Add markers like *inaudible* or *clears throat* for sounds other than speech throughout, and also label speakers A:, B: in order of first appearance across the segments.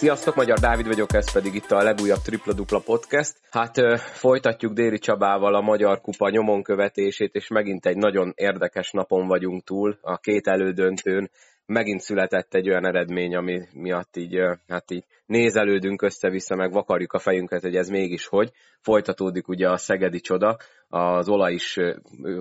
A: Sziasztok, Magyar Dávid vagyok, ez pedig itt a legújabb Tripla Dupla Podcast. Hát folytatjuk Déri Csabával a Magyar Kupa nyomon követését, és megint egy nagyon érdekes napon vagyunk túl, a két elődöntőn. Megint született egy olyan eredmény, ami miatt így, hát így nézelődünk össze-vissza, meg vakarjuk a fejünket, hogy ez mégis hogy. Folytatódik ugye a Szegedi csoda, az olaj is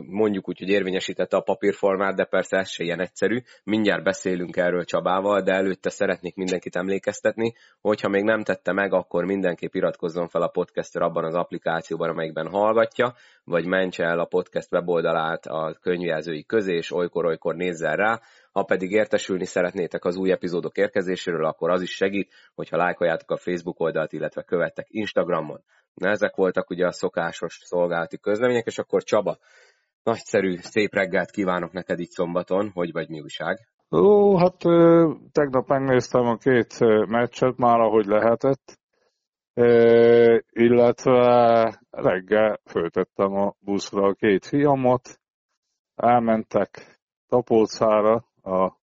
A: mondjuk úgy, hogy érvényesítette a papírformát, de persze ez se ilyen egyszerű. Mindjárt beszélünk erről Csabával, de előtte szeretnék mindenkit emlékeztetni, hogyha még nem tette meg, akkor mindenképp iratkozzon fel a podcaster abban az applikációban, amelyikben hallgatja, vagy mentse el a podcast weboldalát a könyvjelzői közé, és olykor-olykor nézzen rá. Ha pedig értesülni szeretnétek az új epizódok érkezéséről, akkor az is segít, hogyha lájkoljátok a Facebook oldalt, illetve követtek Instagramon. Na, ezek voltak ugye a szokásos szolgálati közlemények, és akkor Csaba, nagyszerű, szép reggelt kívánok neked itt szombaton, hogy vagy mi újság?
B: Ó, hát tegnap megnéztem a két meccset már, ahogy lehetett, illetve reggel föltettem a buszra a két fiamot, elmentek Tapolcára a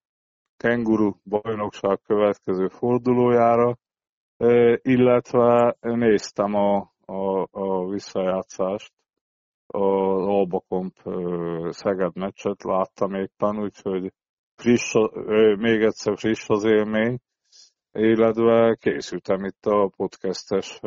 B: kenguru bajnokság következő fordulójára, illetve néztem a a, a visszajátszást. Az Albakomp Szeged meccset láttam éppen, úgyhogy friss, még egyszer friss az élmény, illetve készültem itt a podcastes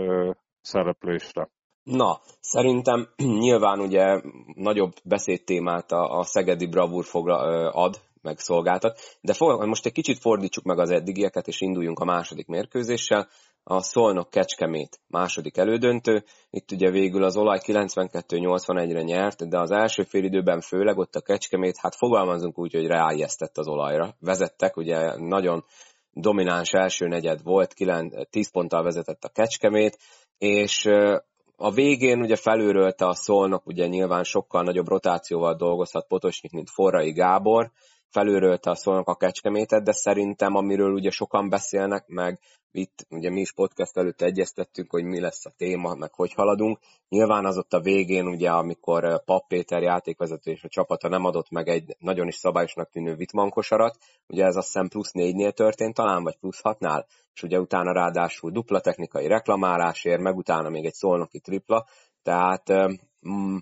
B: szereplésre.
A: Na, szerintem *clears throat* nyilván ugye nagyobb beszédtémát a, a Szegedi Bravúr fogla, ad, meg szolgáltat, de for, most egy kicsit fordítsuk meg az eddigieket, és induljunk a második mérkőzéssel a Szolnok Kecskemét második elődöntő. Itt ugye végül az olaj 92-81-re nyert, de az első félidőben főleg ott a Kecskemét, hát fogalmazunk úgy, hogy ráijesztett az olajra. Vezettek, ugye nagyon domináns első negyed volt, 9, 10 ponttal vezetett a Kecskemét, és a végén ugye felőrölte a Szolnok, ugye nyilván sokkal nagyobb rotációval dolgozhat Potosnyik, mint Forrai Gábor, felőrölte a Szolnok a Kecskemétet, de szerintem amiről ugye sokan beszélnek, meg itt ugye mi is podcast előtt egyeztettünk, hogy mi lesz a téma, meg hogy haladunk. Nyilván az ott a végén, ugye, amikor Pap Péter játékvezető és a csapata nem adott meg egy nagyon is szabályosnak tűnő vitmankosarat, ugye ez azt hiszem plusz négynél történt talán, vagy plusz hatnál, és ugye utána ráadásul dupla technikai reklamálásért, meg utána még egy szolnoki tripla, tehát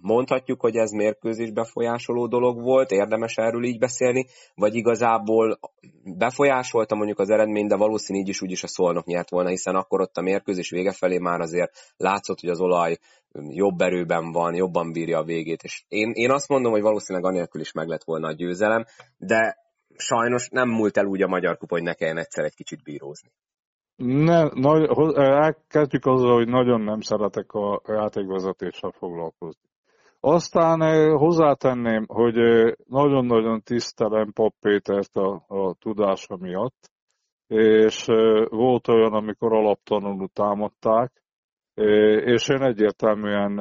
A: mondhatjuk, hogy ez mérkőzés befolyásoló dolog volt, érdemes erről így beszélni, vagy igazából befolyásolta mondjuk az eredmény, de valószínű így is úgy is a szolnok nyert volna, hiszen akkor ott a mérkőzés vége felé már azért látszott, hogy az olaj jobb erőben van, jobban bírja a végét, és én, én azt mondom, hogy valószínűleg anélkül is meg lett volna a győzelem, de sajnos nem múlt el úgy a Magyar Kupa, hogy ne kelljen egyszer egy kicsit bírózni.
B: Ne, nagy, kezdjük azzal, hogy nagyon nem szeretek a játékvezetéssel foglalkozni. Aztán hozzátenném, hogy nagyon-nagyon tisztelem Pap Pétert a, a tudása miatt, és volt olyan, amikor alaptanuló támadták, és én egyértelműen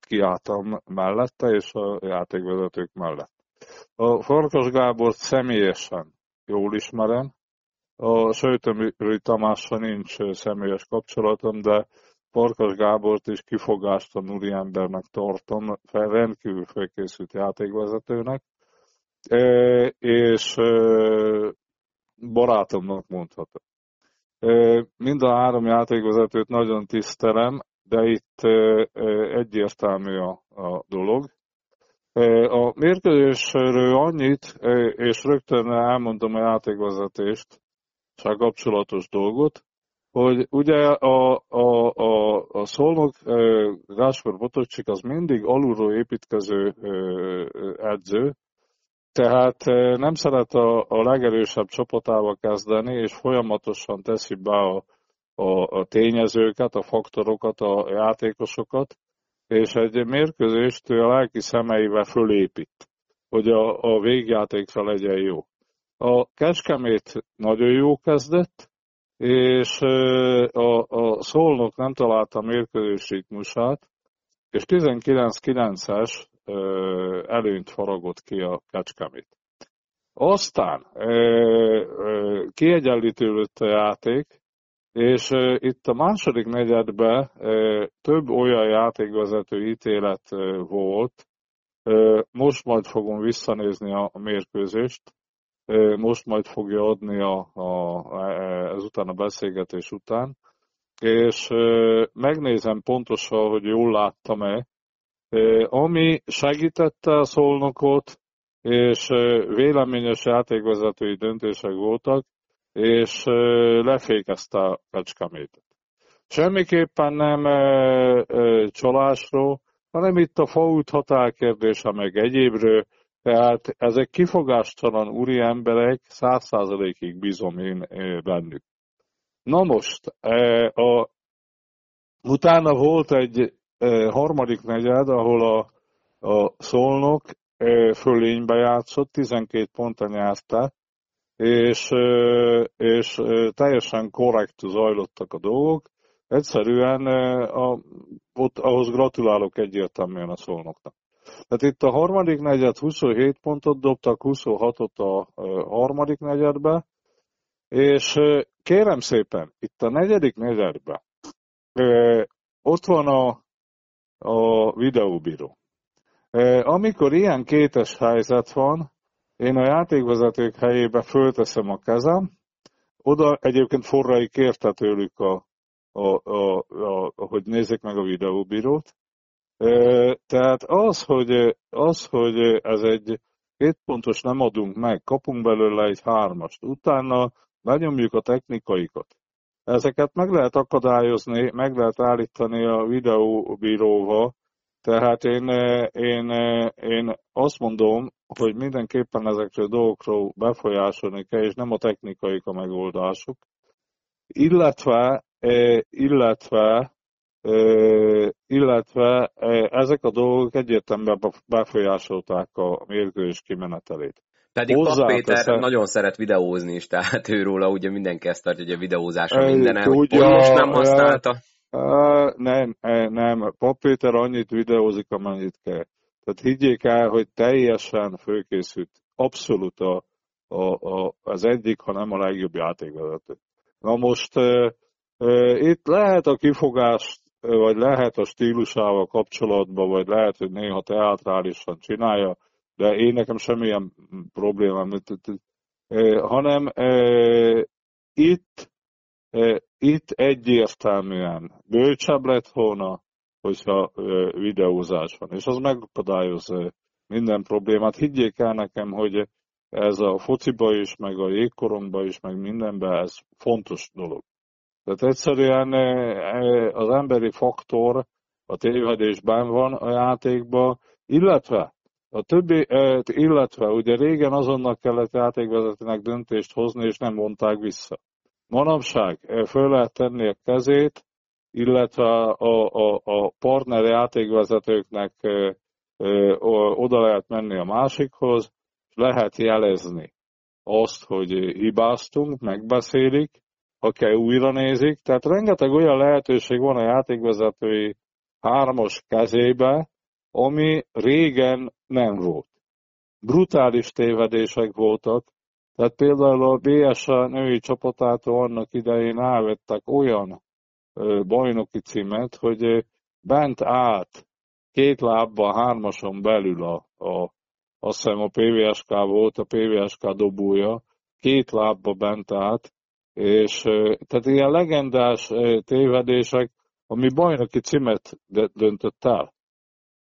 B: kiálltam mellette, és a játékvezetők mellett. A Farkas Gábor személyesen jól ismerem, a Sejteműri Tamással nincs személyes kapcsolatom, de Farkas Gábort is kifogást a embernek tartom, fel, rendkívül felkészült játékvezetőnek, és barátomnak mondhatom. Mind a három játékvezetőt nagyon tisztelem, de itt egyértelmű a, a dolog. A mérkőzésről annyit, és rögtön elmondom a játékvezetést, kapcsolatos dolgot, hogy ugye a, a, a, a szolnok Gáspár Botocsik az mindig alulról építkező edző, tehát nem szeret a, a legerősebb csapatába kezdeni, és folyamatosan teszi be a, a, a tényezőket, a faktorokat, a játékosokat, és egy mérkőzést ő a lelki szemeivel fölépít, hogy a, a végjátékra legyen jó. A Kecskemét nagyon jó kezdett, és a, a Szolnok nem találta a mérkőzés ritmusát, és 19-9-es előnyt faragott ki a Kecskemét. Aztán kiegyenlítődött a játék, és itt a második negyedben több olyan játékvezető ítélet volt, most majd fogom visszanézni a mérkőzést, most majd fogja adni a, a, ezután a beszélgetés után, és megnézem pontosan, hogy jól láttam-e, ami segítette a szolnokot, és véleményes játékvezetői döntések voltak, és lefékezte a Kecskemétet. Semmiképpen nem csalásról, hanem itt a faút határkérdése meg egyébről, tehát ezek kifogástalan úri emberek, száz százalékig bízom én bennük. Na most, a, utána volt egy harmadik negyed, ahol a, a Szolnok fölénybe játszott, 12 ponton nyerte, és, és teljesen korrekt zajlottak a dolgok. Egyszerűen a, ott ahhoz gratulálok egyértelműen a szolnoknak. Tehát itt a harmadik negyed 27 pontot dobtak, 26-ot a harmadik negyedbe, és kérem szépen, itt a negyedik negyedbe ott van a, a videóbíró. Amikor ilyen kétes helyzet van, én a játékvezetők helyébe fölteszem a kezem, oda egyébként Forrai kérte tőlük, a, a, a, a, hogy nézzék meg a videóbírót. Tehát az, hogy, az, hogy ez egy két pontos nem adunk meg, kapunk belőle egy hármast, utána lenyomjuk a technikaikat. Ezeket meg lehet akadályozni, meg lehet állítani a videóbíróval, tehát én, én, én azt mondom, hogy mindenképpen ezekről a dolgokról befolyásolni kell, és nem a technikai a megoldásuk. Illetve, illetve, illetve ezek a dolgok egyértelműen befolyásolták a mérkőzés kimenetelét.
A: Pedig Pap Péter teszem. nagyon szeret videózni is, tehát őróla ugye mindenki ezt tartja, hogy a videózás a mindene, hogy most nem használta.
B: Uh, nem, nem. Pap Péter annyit videózik, amennyit kell. Tehát higgyék el, hogy teljesen főkészült. Abszolút a, a, a, az egyik, ha nem a legjobb játékvezető. Na most uh, uh, itt lehet a kifogást, vagy lehet a stílusával kapcsolatban, vagy lehet, hogy néha teatrálisan csinálja, de én nekem semmilyen problémám, hanem itt, itt egyértelműen bölcsebb lett volna, hogyha videózás van, és az megakadályoz minden problémát. Higgyék el nekem, hogy ez a fociba is, meg a jégkorongba is, meg mindenben ez fontos dolog. Tehát egyszerűen az emberi faktor a tévedésben van a játékban, illetve a többi, illetve ugye régen azonnal kellett játékvezetőnek döntést hozni, és nem mondták vissza. Manapság föl lehet tenni a kezét, illetve a, a, a partner játékvezetőknek oda lehet menni a másikhoz, lehet jelezni azt, hogy hibáztunk, megbeszélik, ha újra nézik. Tehát rengeteg olyan lehetőség van a játékvezetői hármas kezébe, ami régen nem volt. Brutális tévedések voltak, tehát például a BSA női csapatától annak idején elvettek olyan bajnoki címet, hogy bent át két lábban, hármason belül a, a azt hiszem a PVSK volt, a PVSK dobója, két lábba bent át, és tehát ilyen legendás tévedések, ami bajnoki címet döntött el.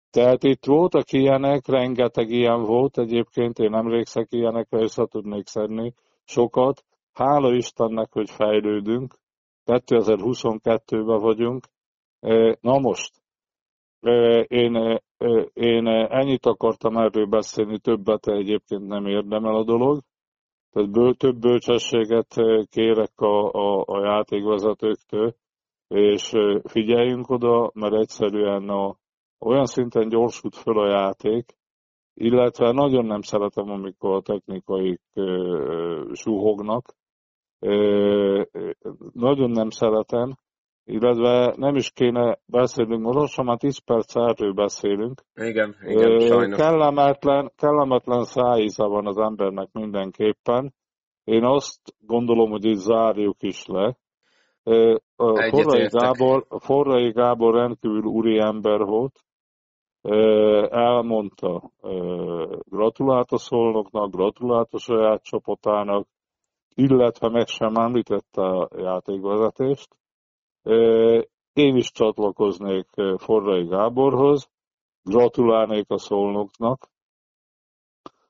B: Tehát itt voltak ilyenek, rengeteg ilyen volt egyébként, én emlékszek ilyenekre, össze tudnék szedni sokat. Hála Istennek, hogy fejlődünk, 2022-ben vagyunk. Na most, én, én ennyit akartam erről beszélni, többet egyébként nem érdemel a dolog. Tehát bő, több bölcsességet kérek a, a, a játékvezetőktől, és figyeljünk oda, mert egyszerűen a, olyan szinten gyorsult föl a játék, illetve nagyon nem szeretem, amikor a technikaik suhognak. Nagyon nem szeretem, illetve nem is kéne beszélnünk, most lassan már 10 perc erről beszélünk.
A: Igen, igen, sajnos.
B: Kellemetlen, kellemetlen szájíza van az embernek mindenképpen. Én azt gondolom, hogy itt zárjuk is le. Forrai Gábor, Forrai Gábor rendkívül úri ember volt, elmondta, gratulált a szolnoknak, gratulált a saját csapatának, illetve meg sem említette a játékvezetést. Én is csatlakoznék Forrai Gáborhoz, gratulálnék a szolnoknak,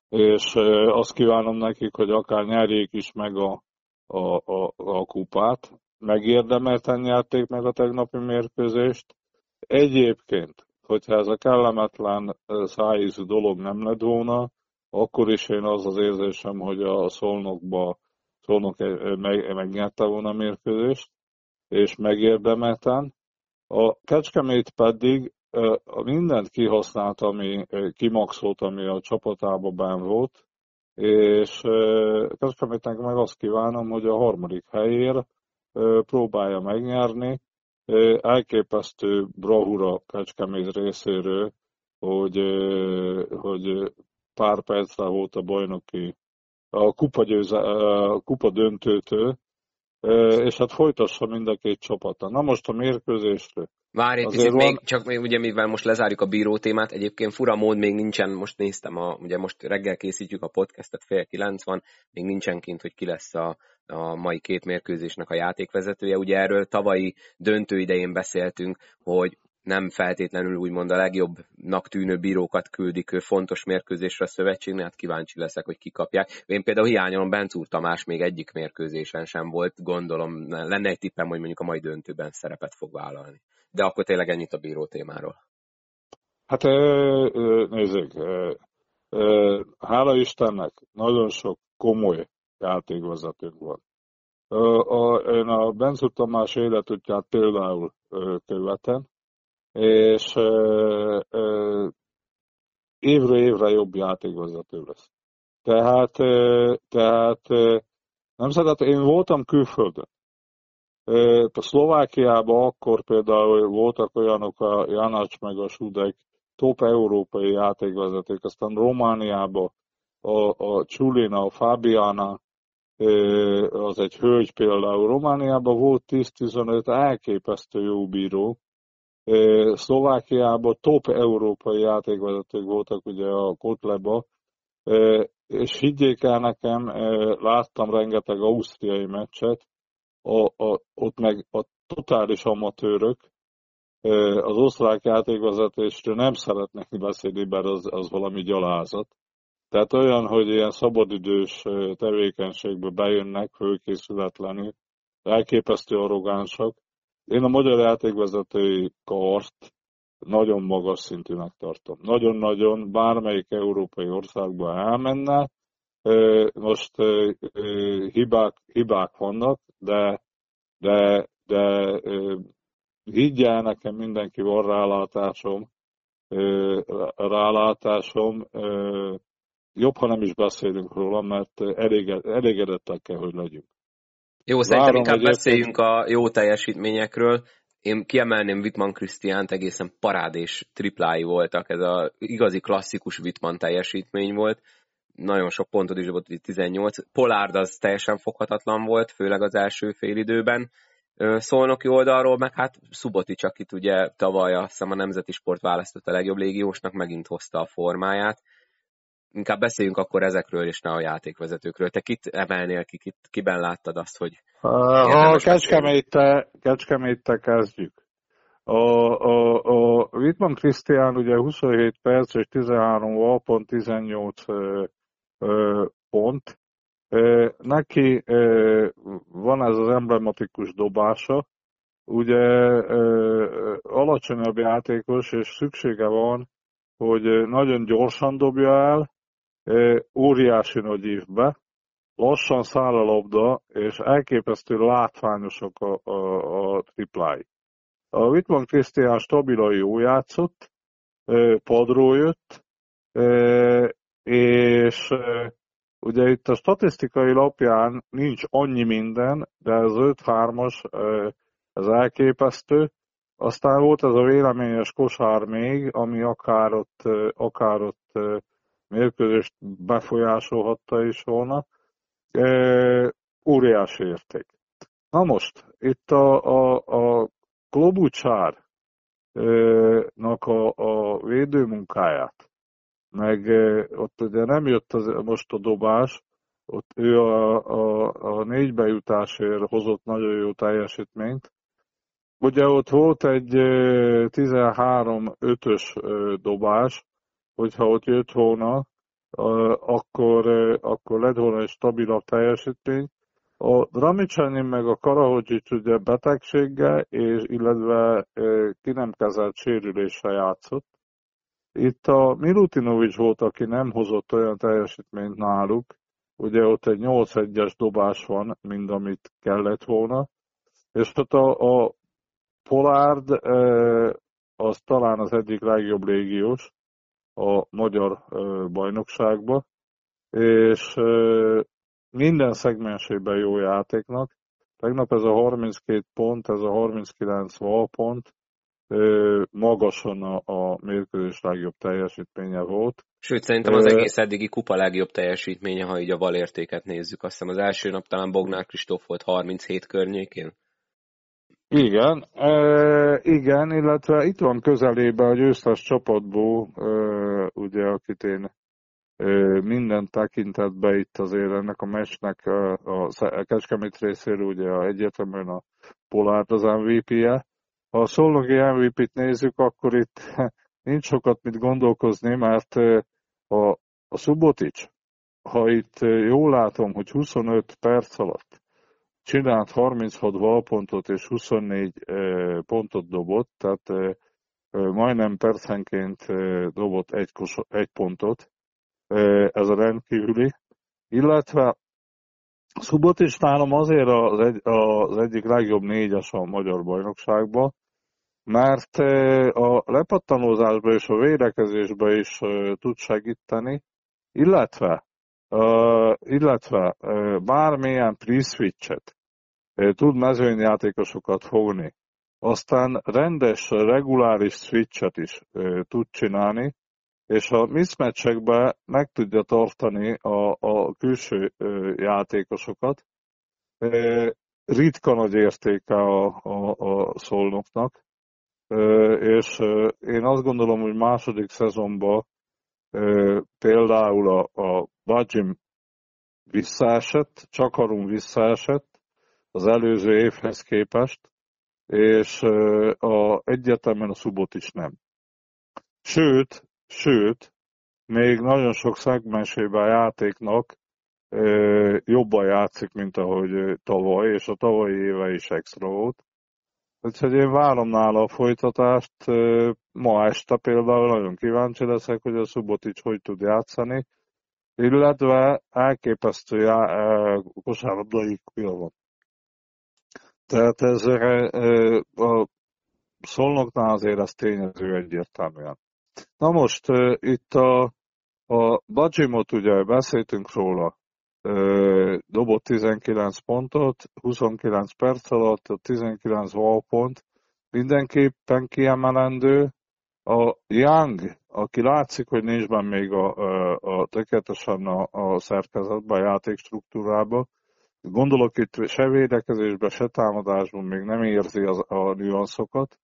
B: és azt kívánom nekik, hogy akár nyerjék is meg a, a, a, a kupát. Megérdemelten nyerték meg a tegnapi mérkőzést. Egyébként, hogyha ez a kellemetlen szájízű dolog nem lett volna, akkor is én az az érzésem, hogy a szolnokba szolnok meg, megnyerte volna a mérkőzést, és megérdemelten. A Kecskemét pedig mindent kihasznált, ami kimaxolt, ami a csapatában benn volt, és Kecskemétnek meg azt kívánom, hogy a harmadik helyér próbálja megnyerni. Elképesztő bravura Kecskemét részéről, hogy, hogy pár percre volt a bajnoki a kupa, győze, a kupa döntőtől, és hát folytassa mind a két csapata. Na most a mérkőzésről.
A: Várj egy picit, van... még, csak még ugye mivel most lezárjuk a bíró témát, egyébként fura mód még nincsen, most néztem, a, ugye most reggel készítjük a podcastet, fél kilenc van, még nincsen kint, hogy ki lesz a, a mai két mérkőzésnek a játékvezetője. Ugye erről tavalyi döntő idején beszéltünk, hogy nem feltétlenül úgymond a legjobbnak tűnő bírókat küldik fontos mérkőzésre a szövetségnél, hát kíváncsi leszek, hogy kikapják. Én például hiányolom Bencúr Tamás még egyik mérkőzésen sem volt, gondolom lenne egy tippem, hogy mondjuk a mai döntőben szerepet fog vállalni. De akkor tényleg ennyit a bíró témáról.
B: Hát nézzük, hála Istennek nagyon sok komoly játékvezetőnk van. A, én a Bencúr Tamás életútját például követem, és évről évre jobb játékvezető lesz. Tehát, tehát nem szeret, én voltam külföldön. A Szlovákiában akkor például voltak olyanok a Janacs meg a Sudek, top európai játékvezetők, aztán Romániában a, a Csulina, a Fabiana, az egy hölgy például. Romániában volt 10-15 elképesztő jó bíró, Szlovákiában top európai játékvezetők voltak ugye a Kotleba, és higgyék el nekem, láttam rengeteg ausztriai meccset, a, a, ott meg a totális amatőrök, az osztrák játékvezetésről nem szeretnek beszélni, mert az, az valami gyalázat. Tehát olyan, hogy ilyen szabadidős tevékenységbe bejönnek főkészületlenül, elképesztő arrogánsak, én a magyar játékvezetői kart nagyon magas szintűnek tartom. Nagyon-nagyon bármelyik európai országba elmenne, most hibák, hibák vannak, de, de, de higgyel nekem mindenki van rálátásom, rálátásom, jobb, ha nem is beszélünk róla, mert elégedettek kell, hogy legyünk.
A: Jó, szerintem inkább egyébként... beszéljünk a jó teljesítményekről. Én kiemelném Wittmann Krisztiánt, egészen parádés triplái voltak, ez a igazi klasszikus Wittmann teljesítmény volt. Nagyon sok pontot is volt, 18. Polárd az teljesen foghatatlan volt, főleg az első fél időben. Szolnoki oldalról, meg hát Szuboti csak itt ugye tavaly hiszem a Nemzeti Sport választott a legjobb légiósnak, megint hozta a formáját inkább beszéljünk akkor ezekről, és ne a játékvezetőkről. Te kit emelnél ki, kit, kiben láttad azt, hogy...
B: Ha Kecskemétte, Kecskemétte kezdjük. A, a, a Wittmann Krisztián ugye 27 perc és 13 val, pont 18 ö, ö, pont. Ö, neki ö, van ez az emblematikus dobása, ugye ö, alacsonyabb játékos, és szüksége van, hogy nagyon gyorsan dobja el, óriási nagy évbe, lassan száll a labda, és elképesztő látványosak a, a, a triplái. A Wittmann Krisztián stabilan jó játszott, padról jött, és ugye itt a statisztikai lapján nincs annyi minden, de ez 5-3-as, ez elképesztő. Aztán volt ez a véleményes kosár még, ami akár ott, akár ott mérkőzést befolyásolhatta is volna. E, óriási érték. Na most, itt a, a, a Klobucsár a, a védőmunkáját, meg ott ugye nem jött az, most a dobás, ott ő a, a, a négy bejutásért hozott nagyon jó teljesítményt. Ugye ott volt egy 13-5-ös dobás, hogyha ott jött volna, akkor, akkor lett volna egy stabilabb teljesítmény. A Dramicsanin meg a Karahocsics ugye betegséggel, és illetve ki nem kezelt sérüléssel játszott. Itt a Milutinovics volt, aki nem hozott olyan teljesítményt náluk, ugye ott egy 8-1-es dobás van, mind amit kellett volna, és ott a, a Polárd az talán az egyik legjobb légiós a magyar bajnokságban, és minden szegmensében jó játéknak. Tegnap ez a 32 pont, ez a 39 pont, magasan a, a mérkőzés legjobb teljesítménye volt.
A: Sőt, szerintem az egész eddigi kupa legjobb teljesítménye, ha így a valértéket nézzük. Azt hiszem az első nap talán Bognár Kristóf volt 37 környékén.
B: Igen, e, igen, illetve itt van közelében a győztes csapatból, e, ugye, akit én e, minden tekintetben itt azért ennek a meccsnek a, a Kecskemét részéről ugye a egyértelműen a Polárt az MVP-je. Ha a Szolnoki MVP-t nézzük, akkor itt *laughs* nincs sokat mit gondolkozni, mert a, a Subotic, ha itt jól látom, hogy 25 perc alatt csinált 36 valpontot és 24 pontot dobott, tehát majdnem percenként dobott egy, egy pontot, ez a rendkívüli. Illetve Szubot is nálam azért az, egy, az egyik legjobb négyes a magyar bajnokságban, mert a lepattanózásba és a védekezésbe is tud segíteni, illetve Illetve bármilyen pre-switchet uh, tud mezőnyjátékosokat fogni, aztán rendes, reguláris switchet is tud csinálni, és a mismatchekbe meg tudja tartani a, a külső játékosokat. Ritka nagy értéke a, a, a szolnoknak, és én azt gondolom, hogy második szezonban például a, a Bajim visszaesett, Csakarum visszaesett az előző évhez képest, és a, egyetemen a szubot is nem. Sőt, sőt, még nagyon sok szegmensében a játéknak jobban játszik, mint ahogy tavaly, és a tavalyi éve is extra volt. Úgyhogy én várom nála a folytatást. Ma este például nagyon kíváncsi leszek, hogy a Szubotics hogy tud játszani, illetve elképesztő já- kosárlabdai van. Tehát ez a szolnoknál azért ez tényező egyértelműen. Na most itt a, a Bajimot ugye beszéltünk róla, dobott 19 pontot, 29 perc alatt, 19 pont, mindenképpen kiemelendő. A Young, aki látszik, hogy nincs benne még a, a, a tökéletesen a, a szerkezetben, a játékstruktúrában, gondolok itt se védekezésben, se támadásban még nem érzi az, a nüanszokat,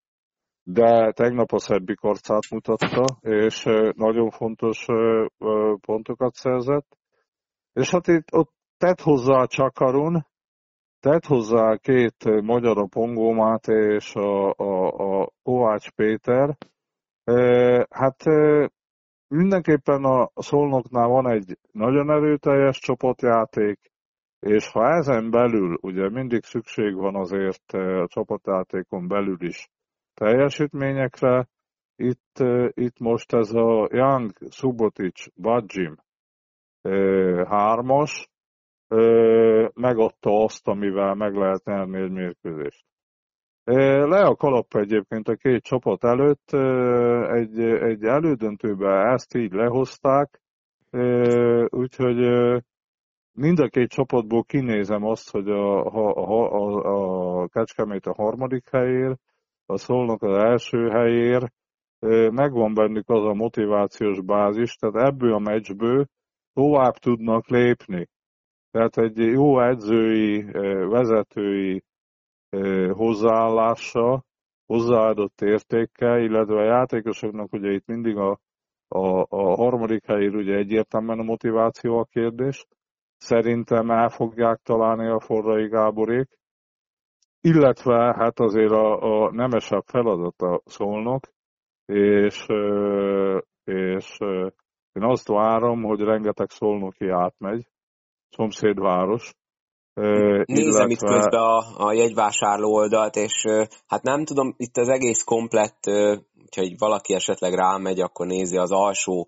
B: de tegnap a szerbi karcát mutatta, és nagyon fontos pontokat szerzett. És hát itt ott tett hozzá a Csakarun, tett hozzá két magyar a Pongó Máté és a, a, a Kovács Péter. Hát mindenképpen a Szolnoknál van egy nagyon erőteljes csapatjáték, és ha ezen belül, ugye mindig szükség van azért a csapatjátékon belül is teljesítményekre, itt, itt most ez a Young, Subotic, Badzsim hármas megadta azt, amivel meg lehet nyerni egy mérkőzést. Le a kalap egyébként a két csapat előtt, egy, egy elődöntőben ezt így lehozták, úgyhogy mind a két csapatból kinézem azt, hogy a, a, a, a Kecskemét a harmadik helyér, a Szolnok az első helyér, megvan bennük az a motivációs bázis, tehát ebből a meccsből tovább tudnak lépni. Tehát egy jó edzői, vezetői hozzáállása hozzáadott értékkel, illetve a játékosoknak ugye itt mindig a, a, a harmadik helyér ugye egyértelműen a motiváció a kérdés. Szerintem el fogják találni a Forrai Gáborék, illetve hát azért a, a nemesebb feladata szólnak, és, és én azt várom, hogy rengeteg szolnoki átmegy, szomszédváros,
A: Nézem illetve... itt közben a, a jegyvásárló oldalt, és hát nem tudom, itt az egész komplett, hogyha valaki esetleg rámegy, akkor nézi az alsó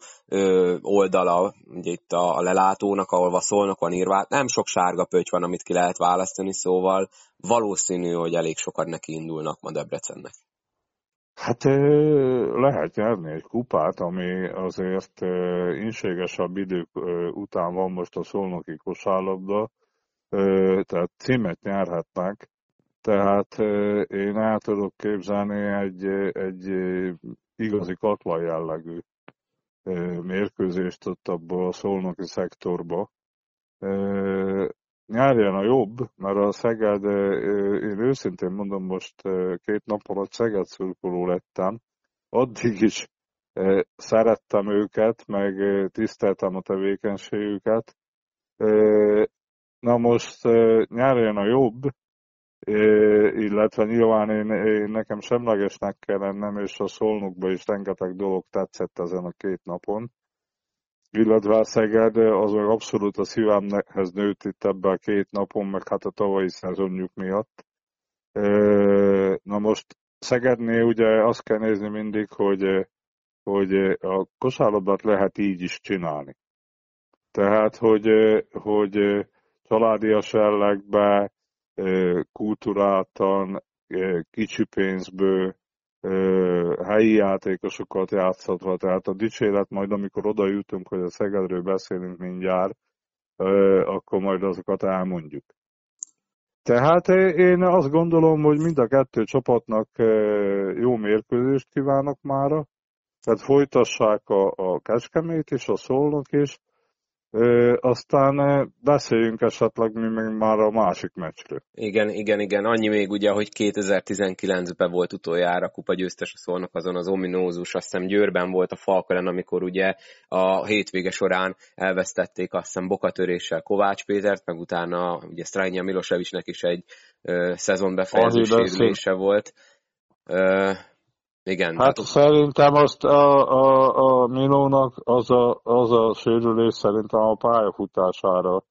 A: oldala, ugye itt a, a lelátónak, ahol szólnak van írva, nem sok sárga pöty van, amit ki lehet választani, szóval valószínű, hogy elég sokat neki indulnak ma Debrecennek.
B: Hát lehet nyerni egy kupát, ami azért inségesebb idők után van most a szolnoki kosárlabda, tehát címet nyerhetnek, tehát én el tudok képzelni egy, egy igazi katlan jellegű mérkőzést ott abból a szolnoki szektorba. Nyárján a jobb, mert a Szeged, én őszintén mondom, most két nap alatt Szeged szurkoló lettem, addig is szerettem őket, meg tiszteltem a tevékenységüket, Na most nyáron a jobb, illetve nyilván én, én nekem semlegesnek kell lennem, és a szolnokba is rengeteg dolog tetszett ezen a két napon. Illetve a Szeged az meg abszolút a szívemhez nőtt itt ebben a két napon, meg hát a tavalyi szezonjuk miatt. Na most Szegednél ugye azt kell nézni mindig, hogy, hogy a kosárlabdát lehet így is csinálni. Tehát, hogy, hogy családias jellegbe, kulturáltan, kicsi pénzből, helyi játékosokat játszhatva. Tehát a dicséret majd, amikor oda jutunk, hogy a Szegedről beszélünk mindjárt, akkor majd azokat elmondjuk. Tehát én azt gondolom, hogy mind a kettő csapatnak jó mérkőzést kívánok mára. Tehát folytassák a, a Kecskemét és a Szolnok is, Ö, aztán beszéljünk esetleg mi még már a másik meccsről.
A: Igen, igen, igen. Annyi még ugye, hogy 2019-ben volt utoljára kupa győztes a szólnak azon az ominózus, azt hiszem Győrben volt a Falkelen, amikor ugye a hétvége során elvesztették azt hiszem bokatöréssel Kovács Pétert, meg utána ugye Strajnya Milosevicsnek is egy ö, szezonbefejező sérülése volt. Ö, igen.
B: Hát tehát... szerintem azt a, a, a Minónak az a, az a sérülés szerintem a pályafutására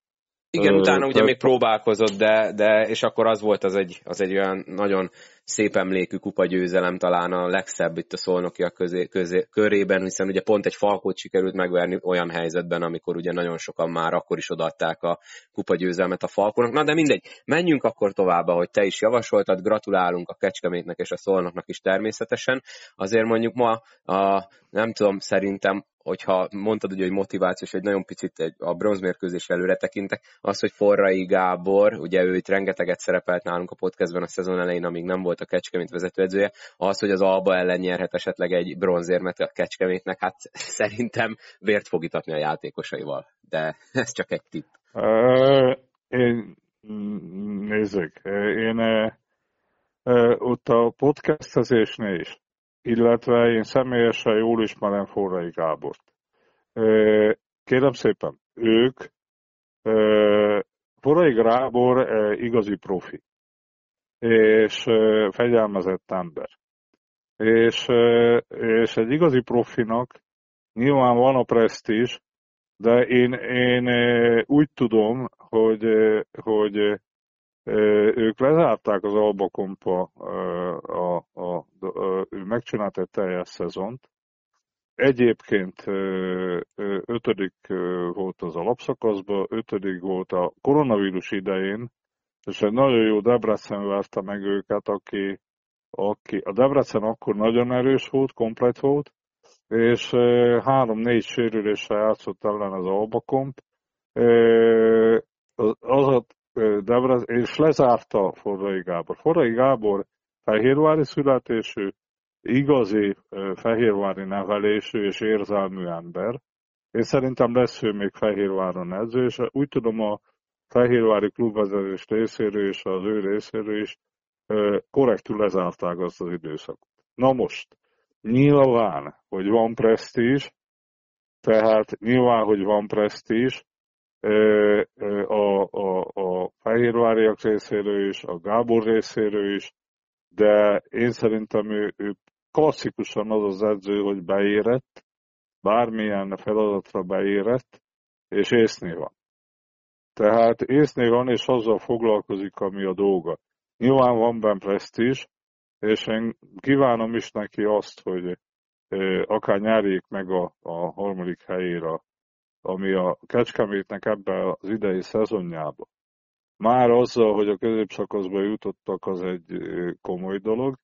A: igen, utána ugye még próbálkozott, de, de és akkor az volt az egy, az egy olyan nagyon szép emlékű kupagyőzelem, talán a legszebb itt a szolnokia közé, közé, körében, hiszen ugye pont egy falkót sikerült megverni olyan helyzetben, amikor ugye nagyon sokan már akkor is odaadták a kupagyőzelmet a falkónak. Na de mindegy, menjünk akkor tovább, hogy te is javasoltad, gratulálunk a Kecskemétnek és a Szolnoknak is természetesen. Azért mondjuk ma a, nem tudom, szerintem hogyha mondtad ugye, hogy motivációs, egy nagyon picit egy, a bronzmérkőzés előre tekintek, az, hogy Forrai Gábor, ugye ő itt rengeteget szerepelt nálunk a podcastben a szezon elején, amíg nem volt a Kecskemét vezetőedzője, az, hogy az Alba ellen nyerhet esetleg egy bronzérmet a Kecskemétnek, hát *laughs* szerintem vért fog itatni a játékosaival, de *laughs* ez csak egy tipp.
B: én nézzük, én ott a podcastezésnél is illetve én személyesen jól ismerem Forrai Gábort. Kérem szépen, ők, Forrai Gábor igazi profi, és fegyelmezett ember. És, és egy igazi profinak nyilván van a presztízs, de én, én úgy tudom, hogy, hogy ők lezárták az Alba Kompa, a, a, a, ő megcsinált egy teljes szezont. Egyébként ötödik volt az alapszakaszban, ötödik volt a koronavírus idején, és egy nagyon jó Debrecen verte meg őket, aki, aki a Debrecen akkor nagyon erős volt, komplet volt, és három-négy sérüléssel játszott ellen az Albakomp. Az a Debrez, és lezárta Forrai Gábor. Forrai Gábor fehérvári születésű, igazi fehérvári nevelésű és érzelmű ember. Én szerintem lesz ő még Fehérváron edző, és úgy tudom a Fehérvári klubvezetés részéről és az ő részéről is korrektül lezárták azt az időszakot. Na most, nyilván, hogy van presztízs, tehát nyilván, hogy van presztízs, a, a, a fehérváriak részéről is, a Gábor részéről is, de én szerintem ő, ő klasszikusan az az edző, hogy beérett, bármilyen feladatra beérett, és észné van. Tehát észné van, és azzal foglalkozik, ami a dolga. Nyilván van benne presztízs, és én kívánom is neki azt, hogy akár nyerjék meg a, a harmadik helyére, ami a Kecskemétnek ebben az idei szezonjában. Már azzal, hogy a középszakaszba jutottak, az egy komoly dolog.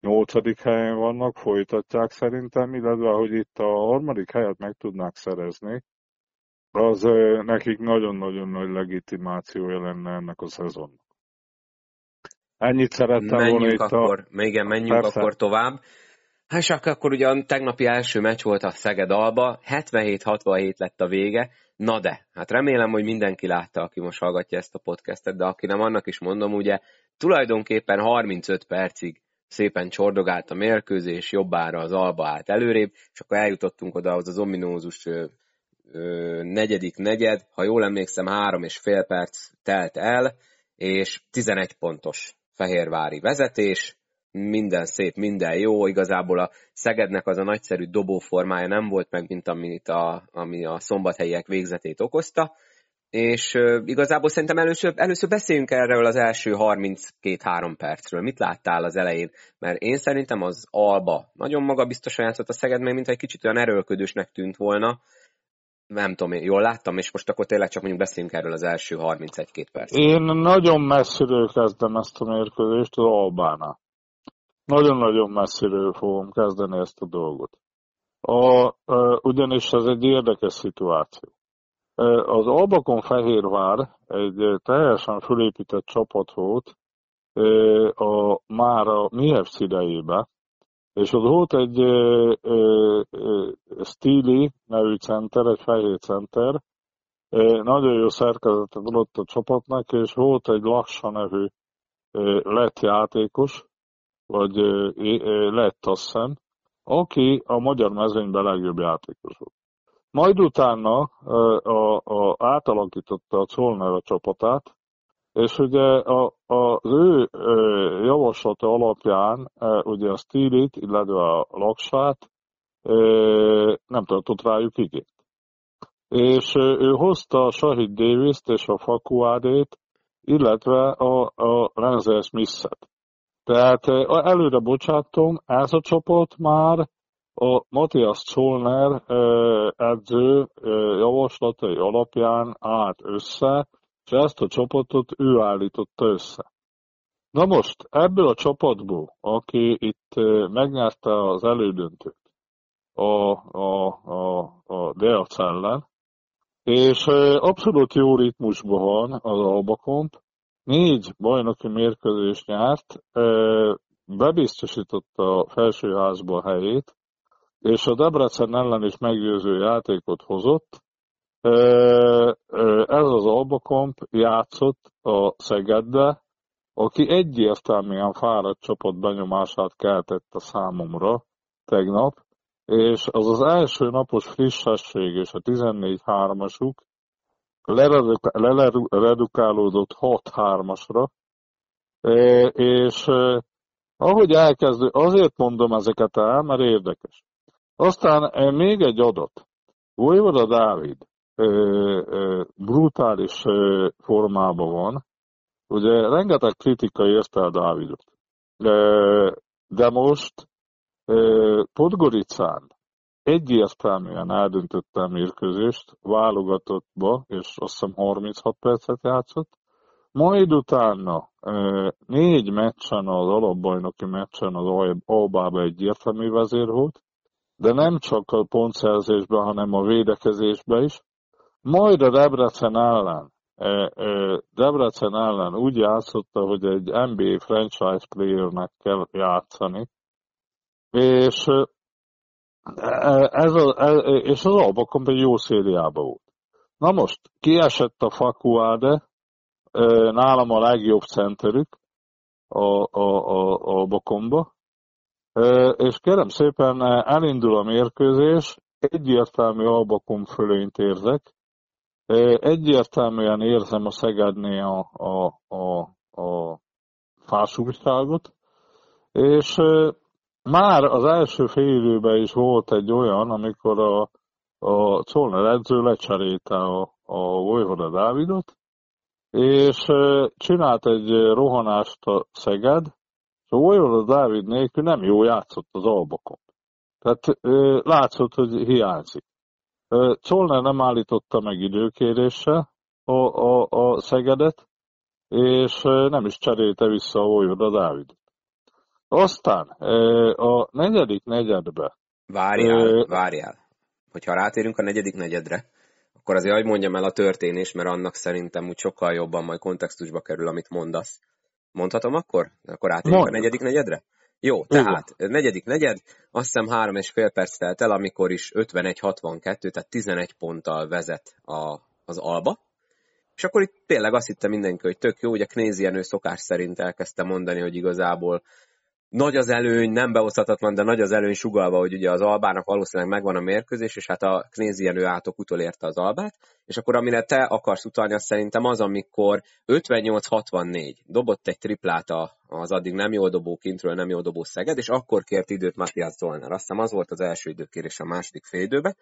B: Nyolcadik helyen vannak, folytatják szerintem, illetve hogy itt a harmadik helyet meg tudnák szerezni, az nekik nagyon-nagyon nagy legitimációja lenne ennek a szezonnak. Ennyit szerettem
A: menjünk
B: volna itt
A: akkor,
B: a...
A: Igen, menjünk
B: Persze.
A: akkor tovább. És akkor ugye a tegnapi első meccs volt a Szeged Alba, 77-67 lett a vége, na de, hát remélem, hogy mindenki látta, aki most hallgatja ezt a podcastet, de aki nem, annak is mondom, ugye tulajdonképpen 35 percig szépen csordogált a mérkőzés, jobbára az Alba állt előrébb, és akkor eljutottunk oda az ominózus ö, ö, negyedik negyed, ha jól emlékszem, három és fél perc telt el, és 11 pontos Fehérvári vezetés, minden szép, minden jó, igazából a Szegednek az a nagyszerű dobóformája nem volt meg, mint amit a, ami a szombathelyiek végzetét okozta, és igazából szerintem először, először beszéljünk erről az első 32-3 percről. Mit láttál az elején? Mert én szerintem az Alba nagyon magabiztosan játszott a Szeged, mert mint egy kicsit olyan erőlködősnek tűnt volna, nem tudom, jól láttam, és most akkor tényleg csak mondjuk beszéljünk erről az első 31-2 perc.
B: Én nagyon messziről kezdem ezt a mérkőzést az Albánál. Nagyon-nagyon messziről fogom kezdeni ezt a dolgot. A, ugyanis ez egy érdekes szituáció. Az Albakon Fehérvár egy teljesen fölépített csapat volt a, már a MIEFC idejében, és ott volt egy Stili nevű center, egy fehér center, nagyon jó szerkezetet adott a csapatnak, és volt egy Laksa nevű lett játékos, vagy lett azt hiszem, aki a magyar mezőnyben legjobb játékos volt. Majd utána a, a, átalakította a Colner a csapatát, és ugye a, az ő javaslata alapján ugye a Stilit, illetve a Laksát nem tartott rájuk igényt. És ő hozta a Shahid Davis-t és a Fakuádét, illetve a, a Renzel Smith-et. Tehát előre bocsátom, ez a csoport már a Matthias Zollner edző javaslatai alapján állt össze, és ezt a csapatot ő állította össze. Na most, ebből a csapatból, aki itt megnyerte az elődöntőt a, a, a, a Deac ellen, és abszolút jó ritmusban van az Albakomp, négy bajnoki mérkőzést nyert, bebiztosította a felsőházba helyét, és a Debrecen ellen is meggyőző játékot hozott. Ez az Albakomp játszott a Szegedbe, aki egyértelműen fáradt csapat benyomását keltett a számomra tegnap, és az az első napos frissesség és a 14-3-asuk leredukálódott 6-3-asra, és ahogy elkezdő, azért mondom ezeket el, mert érdekes. Aztán még egy adat. Vojvoda Dávid brutális formában van. Ugye rengeteg kritika érte el Dávidot. De most Podgoricán egyértelműen eldöntötte a mérkőzést, válogatottba, és azt hiszem 36 percet játszott. Majd utána négy meccsen, az alapbajnoki meccsen az Albába egyértelmű vezér volt, de nem csak a pontszerzésben, hanem a védekezésben is. Majd a Debrecen ellen, Debrecen ellen úgy játszotta, hogy egy NBA franchise playernek kell játszani, és ez a, ez, és az Albakomp egy jó szériában volt. Na most, kiesett a Fakuáde, nálam a legjobb centerük, a, a, a, a bokomba, és kérem szépen elindul a mérkőzés, egyértelmű albakom fölényt érzek, egyértelműen érzem a Szegednél a, a, a, a fásultságot, és már az első fél időben is volt egy olyan, amikor a, a Czolner edző lecserélte a, a Vojvoda Dávidot, és csinált egy rohanást a Szeged, és a Vojvoda Dávid nélkül nem jó játszott az albakon. Tehát látszott, hogy hiányzik. Czolner nem állította meg időkéréssel a, a, a Szegedet, és nem is cserélte vissza a Vojvoda Dávidot. Aztán a negyedik negyedbe.
A: Várjál, várjál. Hogyha rátérünk a negyedik negyedre, akkor azért hogy mondjam el a történés, mert annak szerintem úgy sokkal jobban majd kontextusba kerül, amit mondasz. Mondhatom akkor? Akkor rátérünk Mond. a negyedik negyedre? Jó, tehát Igen. negyedik negyed, azt hiszem három és fél perc telt el, amikor is 51-62, tehát 11 ponttal vezet a, az Alba. És akkor itt tényleg azt hitte mindenki, hogy tök jó, ugye Knézienő szokás szerint elkezdte mondani, hogy igazából nagy az előny, nem behozhatatlan, de nagy az előny sugalva, hogy ugye az Albának valószínűleg megvan a mérkőzés, és hát a Knézienő átok utolérte az Albát, és akkor amire te akarsz utalni, az szerintem az, amikor 58-64 dobott egy triplát az addig nem jól dobó kintről, nem jól dobó Szeged, és akkor kért időt Matthias Zollner. Azt hiszem az volt az első időkérés a második fél időben,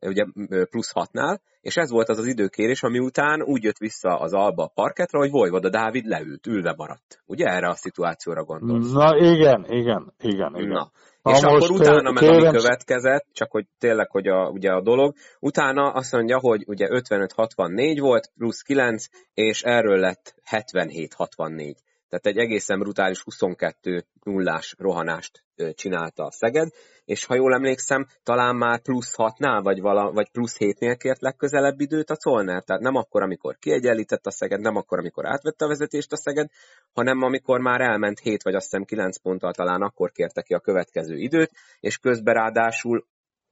A: ugye plusz hatnál, és ez volt az az időkérés, ami után úgy jött vissza az Alba a parketra, hogy Vojvoda Dávid leült, ülve maradt. Ugye erre a szituációra gondolsz?
B: Na igen, igen, igen, igen. Na.
A: Ha és akkor utána meg kérem... ami következett, csak hogy tényleg, hogy a, ugye a dolog, utána azt mondja, hogy ugye 55-64 volt, plusz 9, és erről lett 77-64. Tehát egy egészen brutális 22 nullás rohanást csinálta a Szeged, és ha jól emlékszem, talán már plusz 6-nál, vagy, vala, vagy plusz 7-nél kért legközelebb időt a Colner. Tehát nem akkor, amikor kiegyenlített a Szeged, nem akkor, amikor átvette a vezetést a Szeged, hanem amikor már elment 7 vagy azt hiszem 9 ponttal talán akkor kérte ki a következő időt, és közben ráadásul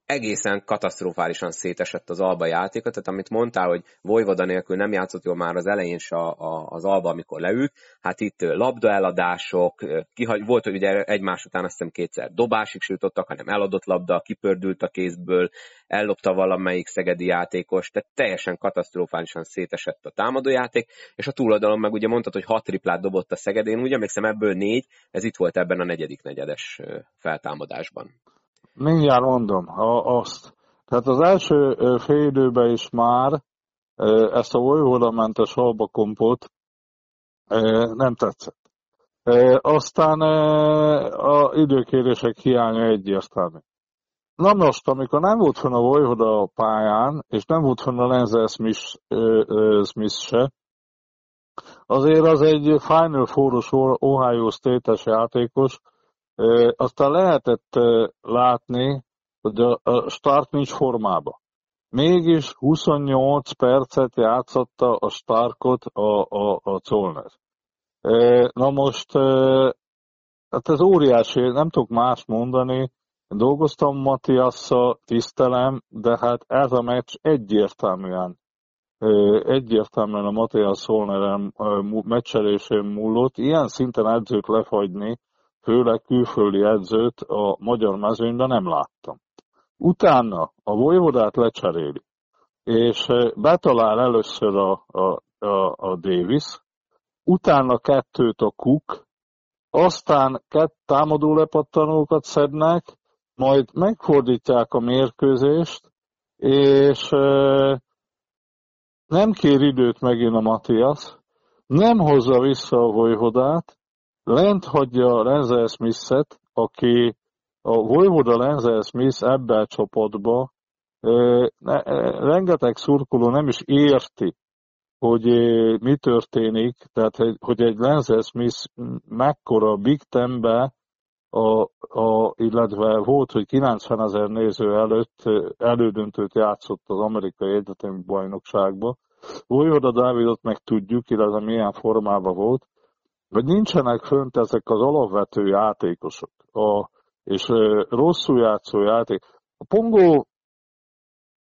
A: egészen katasztrofálisan szétesett az Alba játéka, tehát amit mondtál, hogy Vojvoda nélkül nem játszott jól már az elején se a, a, az Alba, amikor leült, hát itt labdaeladások, kihagy, volt, hogy ugye egymás után azt hiszem kétszer dobásig jutottak, hanem eladott labda, kipördült a kézből, ellopta valamelyik szegedi játékos, tehát teljesen katasztrofálisan szétesett a támadójáték, és a túloldalon meg ugye mondtad, hogy hat triplát dobott a Szeged, én úgy emlékszem ebből négy, ez itt volt ebben a negyedik negyedes feltámadásban.
B: Mindjárt mondom a, azt. Tehát az első fél időben is már ezt a olyhódamentes albakompot nem tetszett. Aztán a időkérések hiánya egyértelmű. Na most, amikor nem volt fönn a Vojvoda a pályán, és nem volt fönn a Lenzel Smith, Smith se, azért az egy Final Four-os Ohio State-es játékos, aztán lehetett látni, hogy a start nincs formába. Mégis 28 percet játszotta a Starkot a, a, a Zollner. Na most, hát ez óriási, nem tudok más mondani, dolgoztam Matiasszal, tisztelem, de hát ez a meccs egyértelműen egyértelműen a Matthias Szolneren meccselésén múlott. Ilyen szinten edzőt lefagyni, főleg külföldi edzőt a magyar mezőnyben nem láttam. Utána a Vojvodát lecseréli, és eh, betalál először a, a, a, a Davis, utána kettőt a Cook, aztán kett támadó lepattanókat szednek, majd megfordítják a mérkőzést, és e, nem kér időt megint a Matthias, nem hozza vissza a Vojvodát, lent hagyja Renzel Smith-et, aki a Vojvoda Renzel Smith ebbe a csapatba, rengeteg szurkoló nem is érti, hogy mi történik, tehát hogy egy Lenzel Smith mekkora Big Ten-be, a, a, illetve volt, hogy 90 ezer néző előtt elődöntőt játszott az amerikai egyetemi bajnokságba. Vojvoda Dávidot meg tudjuk, illetve milyen formában volt, hogy nincsenek fönt ezek az alapvető játékosok, a, és e, rosszul játszó játék. A Pongó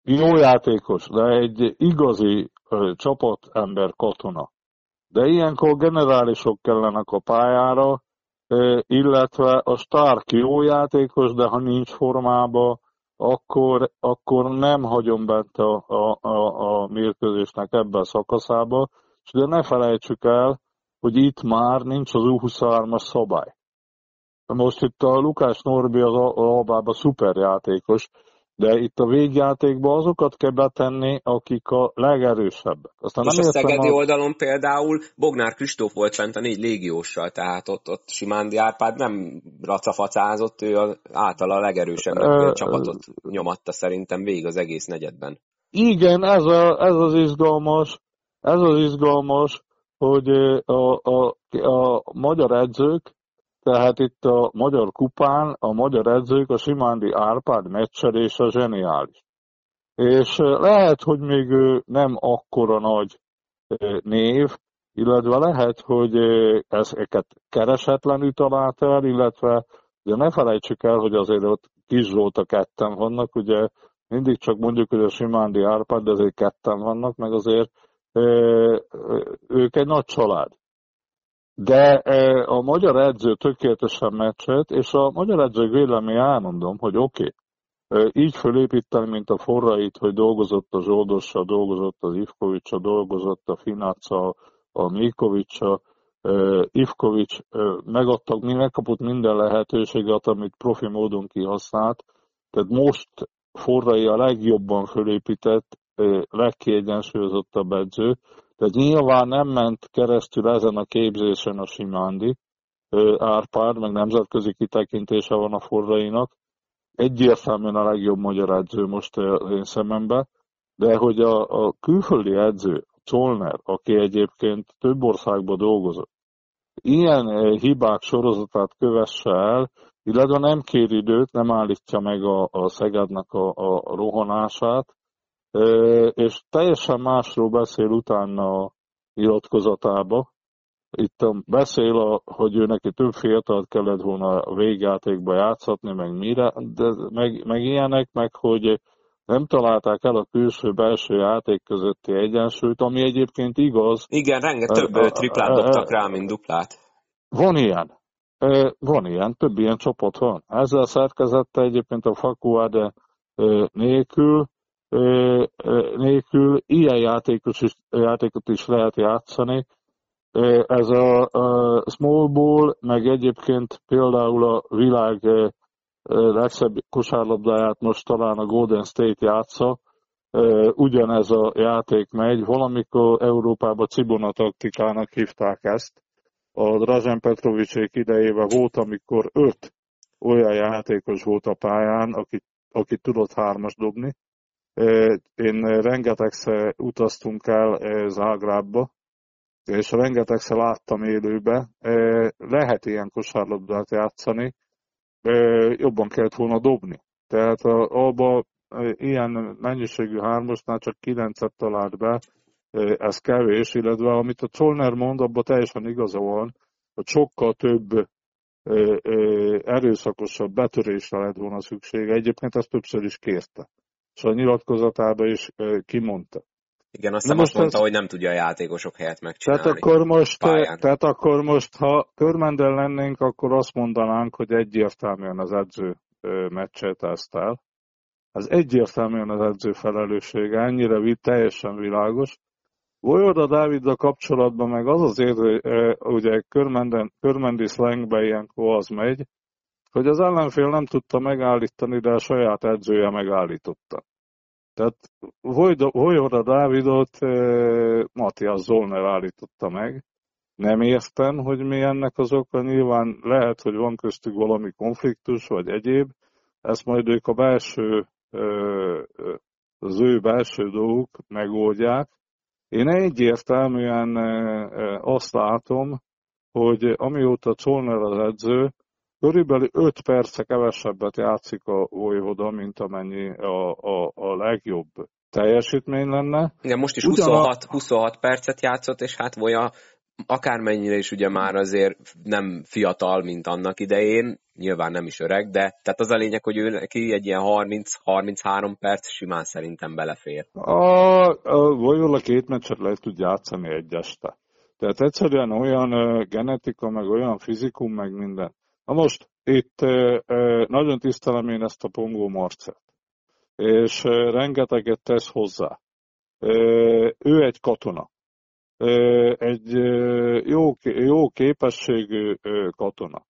B: jó játékos, de egy igazi e, csapatember katona. De ilyenkor generálisok kellenek a pályára, illetve a Stark jó játékos, de ha nincs formába, akkor, akkor nem hagyom bent a, a, a, a mérkőzésnek ebben a szakaszába, és de ne felejtsük el, hogy itt már nincs az U23-as szabály. Most itt a Lukás Norbi az Albában szuper játékos, de itt a végjátékban azokat kell betenni, akik a legerősebbek.
A: Aztán és nem a szegedi a... oldalon például Bognár Kristóf volt fent a négy légióssal, tehát ott, ott Simándi Árpád nem racafacázott, ő az általa a legerősebb e... csapatot nyomatta szerintem végig az egész negyedben.
B: Igen, ez, a, ez az izgalmas, ez az izgalmas, hogy a, a, a magyar edzők tehát itt a Magyar Kupán a magyar edzők, a Simándi Árpád meccselése zseniális. És lehet, hogy még ő nem akkora nagy név, illetve lehet, hogy ezeket keresetlenül talált el, illetve de ne felejtsük el, hogy azért ott Kis a ketten vannak, ugye mindig csak mondjuk, hogy a Simándi Árpád, de azért ketten vannak, meg azért ők egy nagy család. De a magyar edző tökéletesen meccset, és a magyar edző vélemény elmondom, hogy oké, okay, így fölépíteni, mint a forrait, hogy dolgozott a Zsoldossal, dolgozott az Ivkovicsa, dolgozott a Finácsa, a Mikovicsal, e, Ivkovics megadtak, mi megkapott minden lehetőséget, amit profi módon kihasznált. Tehát most forrai a legjobban fölépített, legkiegyensúlyozottabb edző, de nyilván nem ment keresztül ezen a képzésen a Simándi, Árpád, meg nemzetközi kitekintése van a forrainak. Egyértelműen a legjobb magyar edző most én szemembe, de hogy a, a külföldi edző, Zollner, aki egyébként több országban dolgozott, ilyen hibák sorozatát kövesse el, illetve nem kér időt, nem állítja meg a, a Szegednek a, a rohanását, és teljesen másról beszél utána a nyilatkozatába. Itt beszél, a, hogy ő neki több fiatalt kellett volna a végjátékba játszatni, meg mire, de meg, meg ilyenek, meg hogy nem találták el a külső-belső játék közötti egyensúlyt, ami egyébként igaz.
A: Igen, rengeteg több triplát dobtak rá, mint duplát.
B: Van ilyen. Van ilyen, több ilyen csapat van. Ezzel szerkezette egyébként a Fakuade nélkül, nélkül ilyen játékos is, játékot is lehet játszani. Ez a, a small ball, meg egyébként például a világ legszebb kosárlabdáját most talán a Golden State játsza, ugyanez a játék megy. Valamikor Európában Cibona taktikának hívták ezt. A Drazen Petrovicsék idejében volt, amikor öt olyan játékos volt a pályán, aki, aki tudott hármas dobni, én rengetegszer utaztunk el Zágrábba, és rengetegszer láttam élőbe. Lehet ilyen kosárlabdát játszani, jobban kellett volna dobni. Tehát abba ilyen mennyiségű hármasnál csak kilencet talált be, ez kevés, illetve amit a Zollner mond, abban teljesen igaza van, hogy sokkal több erőszakosabb betörésre lett volna szüksége. Egyébként ezt többször is kérte és a nyilatkozatában is kimondta.
A: Igen, azt most mondta, ez... hogy nem tudja a játékosok helyet megcsinálni.
B: Tehát akkor most, tehát akkor most ha körmendel lennénk, akkor azt mondanánk, hogy egyértelműen az edző meccset ezt el. Ez egyértelműen az edző felelőssége, ennyire teljesen világos. Vojvoda Dáviddal kapcsolatban meg az azért, hogy ugye körmendi slangbe ilyenkor az megy, hogy az ellenfél nem tudta megállítani, de a saját edzője megállította. Tehát Vojvoda Dávidot Matthias Zollner állította meg. Nem értem, hogy mi ennek az oka. Nyilván lehet, hogy van köztük valami konfliktus, vagy egyéb. Ezt majd ők a belső, az ő belső dolgok megoldják. Én egyértelműen azt látom, hogy amióta Zollner az edző, Körülbelül 5 perce kevesebbet játszik a Vojvoda, mint amennyi a, a, a legjobb teljesítmény lenne.
A: Igen, most is 26, 26 percet játszott, és hát Voja akármennyire is ugye már azért nem fiatal, mint annak idején, nyilván nem is öreg, de tehát az a lényeg, hogy ő neki egy ilyen 30-33 perc simán szerintem belefér.
B: A, a Vojola két meccset lehet tud játszani egy este. Tehát egyszerűen olyan genetika, meg olyan fizikum, meg minden. Na most itt nagyon tisztelem én ezt a Pongó Marcet, és rengeteget tesz hozzá. Ő egy katona. Egy jó, jó képességű katona.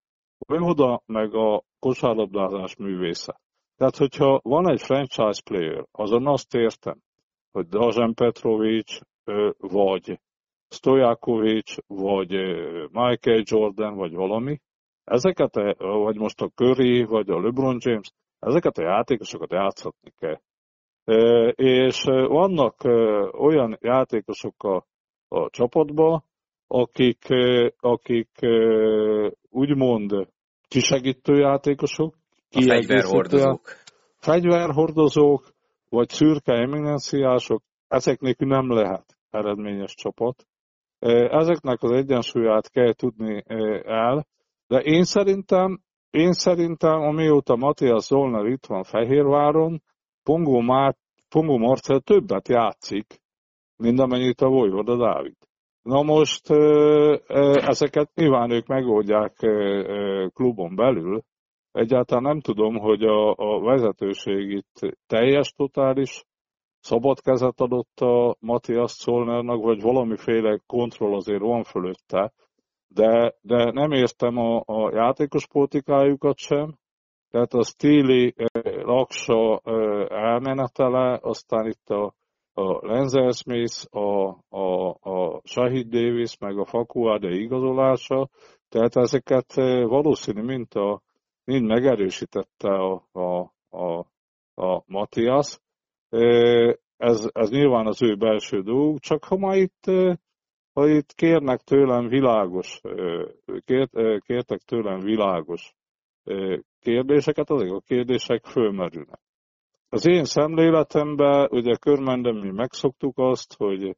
B: oda meg a kosárlabdázás művésze. Tehát, hogyha van egy franchise player, azon azt értem, hogy Dazen Petrovic, vagy Stojakovic, vagy Michael Jordan, vagy valami, ezeket, vagy most a Curry, vagy a LeBron James, ezeket a játékosokat játszhatni kell. És vannak olyan játékosok a, a csapatban, akik, akik úgymond kisegítő játékosok,
A: fegyverhordozók.
B: Fegyverhordozók, vagy szürke eminenciások, ezek nélkül nem lehet eredményes csapat. Ezeknek az egyensúlyát kell tudni el, de én szerintem, én szerintem, amióta Matthias Zollner itt van Fehérváron, Pongó, Már, Pongó Marcel többet játszik, mint amennyit a Vojvoda Dávid. Na most ezeket nyilván ők megoldják klubon belül. Egyáltalán nem tudom, hogy a, a vezetőség itt teljes, totális szabad kezet adott a Matthias Zollnernak, vagy valamiféle kontroll azért van fölötte, de, de nem értem a, a játékos politikájukat sem, tehát a Stíli Laksa elmenetele, aztán itt a, a Lenzel Smith, a, a, a Shahid Davis, meg a Fakuade igazolása, tehát ezeket valószínű mint a, mind megerősítette a, a, a, a Matthias, ez, ez nyilván az ő belső dolguk, csak ha ma itt, ha itt kérnek tőlem világos, kért, kértek tőlem világos kérdéseket, azok a kérdések fölmerülnek. Az én szemléletemben, ugye körmenden mi megszoktuk azt, hogy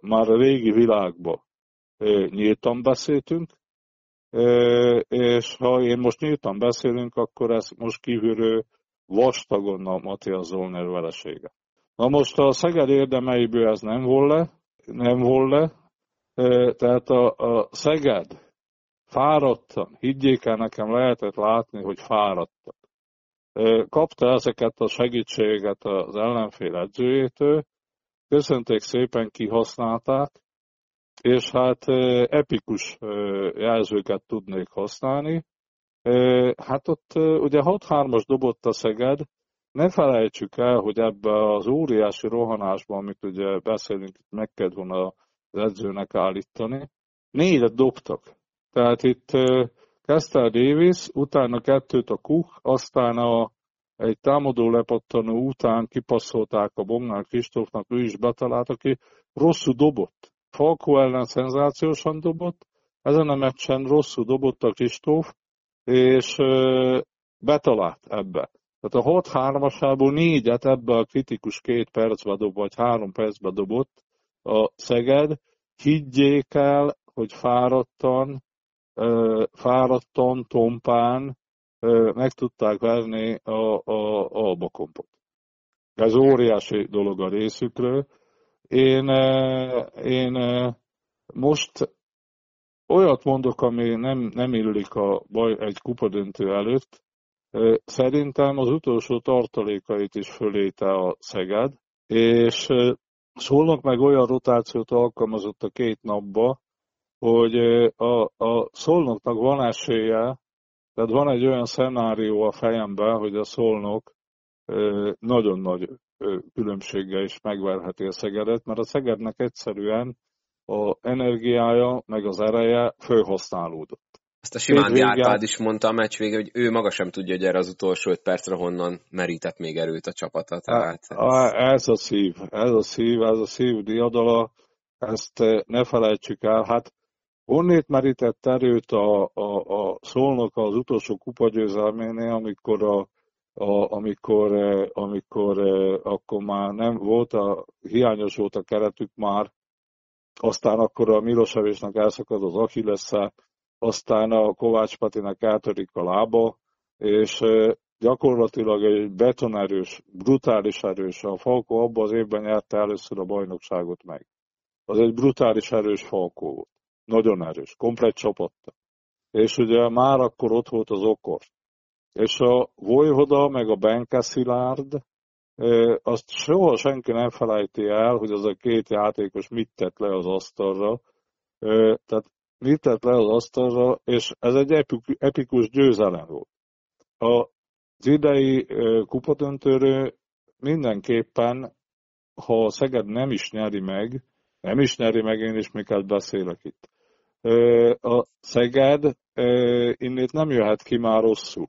B: már a régi világban nyíltan beszéltünk, és ha én most nyíltan beszélünk, akkor ez most kívülről vastagon a Matthias Zollner veresége. Na most a Szeged érdemeiből ez nem volt le, nem volt le, tehát a, a Szeged fáradtan, higgyék el nekem, lehetett látni, hogy fáradtak. Kapta ezeket a segítséget az ellenfél edzőjétől, köszönték szépen, kihasználták, és hát epikus jelzőket tudnék használni, Hát ott ugye 6-3-as dobott a Szeged, ne felejtsük el, hogy ebbe az óriási rohanásban, amit ugye beszélünk, meg kell volna az edzőnek állítani, négyet dobtak. Tehát itt kezdte Davis, utána kettőt a Kuch, aztán a, egy támadó lepattanó után kipasszolták a Bognár Kristófnak, ő is betalált, aki rosszul dobott. Falko ellen szenzációsan dobott, ezen a meccsen rosszul dobott a Kristóf, és betalált ebbe. Tehát a 6 3 négyet ebbe a kritikus két percbe dob, vagy három percbe dobott a Szeged. Higgyék el, hogy fáradtan, fáradtan, tompán meg tudták verni a, a, a Albakompot. Ez óriási dolog a részükről. Én, én most olyat mondok, ami nem, nem illik a baj egy kupadöntő előtt. Szerintem az utolsó tartalékait is föléte a Szeged, és szólnak meg olyan rotációt alkalmazott a két napba, hogy a, a szolnoknak van esélye, tehát van egy olyan szenárió a fejemben, hogy a szolnok nagyon nagy különbséggel is megverheti a Szegedet, mert a Szegednek egyszerűen a energiája, meg az ereje fölhasználódott.
A: Ezt a Simán Árpád is mondta a meccs vége, hogy ő maga sem tudja, hogy erre az utolsó öt percre honnan merített még erőt a csapata. Tehát
B: ez... ez a szív, ez a szív, ez a szív diadala, ezt eh, ne felejtsük el. Hát onnét merített erőt a, a, a szolnok az utolsó kupagyőzelménél, amikor a, a, amikor, eh, amikor eh, akkor már nem volt a, hiányos volt a keretük már, aztán akkor a Milosevésnek elszakad az Achillesze, aztán a Kovács Patinak eltörik a lába, és gyakorlatilag egy betonerős, brutális erős, a Falko abban az évben nyerte először a bajnokságot meg. az egy brutális erős Falkó volt. Nagyon erős, komplet csapatta. És ugye már akkor ott volt az okor. És a Vojhoda meg a Benke Szilárd, azt soha senki nem felejti el, hogy az a két játékos mit tett le az asztalra. Tehát mit tett le az asztalra, és ez egy epikus győzelem volt. Az idei kupadöntőről mindenképpen, ha Szeged nem is nyeri meg, nem is nyeri meg, én is miket beszélek itt. A Szeged innét nem jöhet ki már rosszul.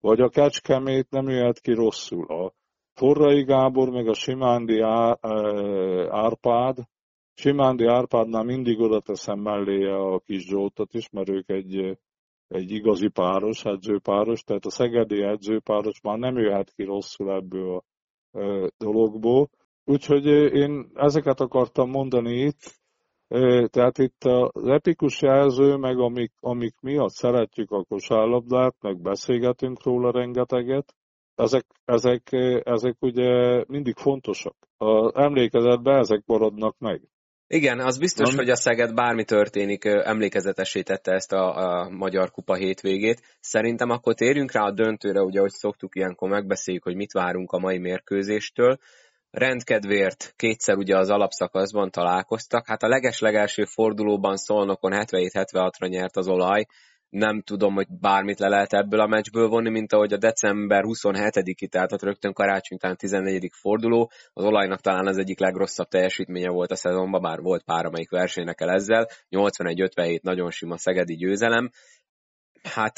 B: Vagy a Kecskemét nem jöhet ki rosszul. A Forrai Gábor, meg a Simándi Árpád, Simándi Árpádnál mindig oda teszem melléje a kis Zsoltot is, mert ők egy, egy igazi páros, edzőpáros, tehát a szegedi edzőpáros már nem jöhet ki rosszul ebből a dologból. Úgyhogy én ezeket akartam mondani itt, tehát itt az epikus jelző, meg amik, amik miatt szeretjük a kosárlabdát, meg beszélgetünk róla rengeteget, ezek, ezek, ezek ugye mindig fontosak. Az emlékezetben ezek maradnak meg.
A: Igen, az biztos, Nem? hogy a Szeged bármi történik, emlékezetesítette ezt a, a Magyar Kupa hétvégét. Szerintem akkor térjünk rá a döntőre, ugye, hogy szoktuk ilyenkor megbeszéljük, hogy mit várunk a mai mérkőzéstől. Rendkedvért kétszer ugye az alapszakaszban találkoztak. Hát a leges-legelső fordulóban Szolnokon 77-76-ra nyert az olaj, nem tudom, hogy bármit le lehet ebből a meccsből vonni, mint ahogy a december 27-i, tehát rögtön karácsony után 14. forduló, az olajnak talán az egyik legrosszabb teljesítménye volt a szezonban, bár volt pár, amelyik versenynek el ezzel, 81-57 nagyon sima szegedi győzelem. Hát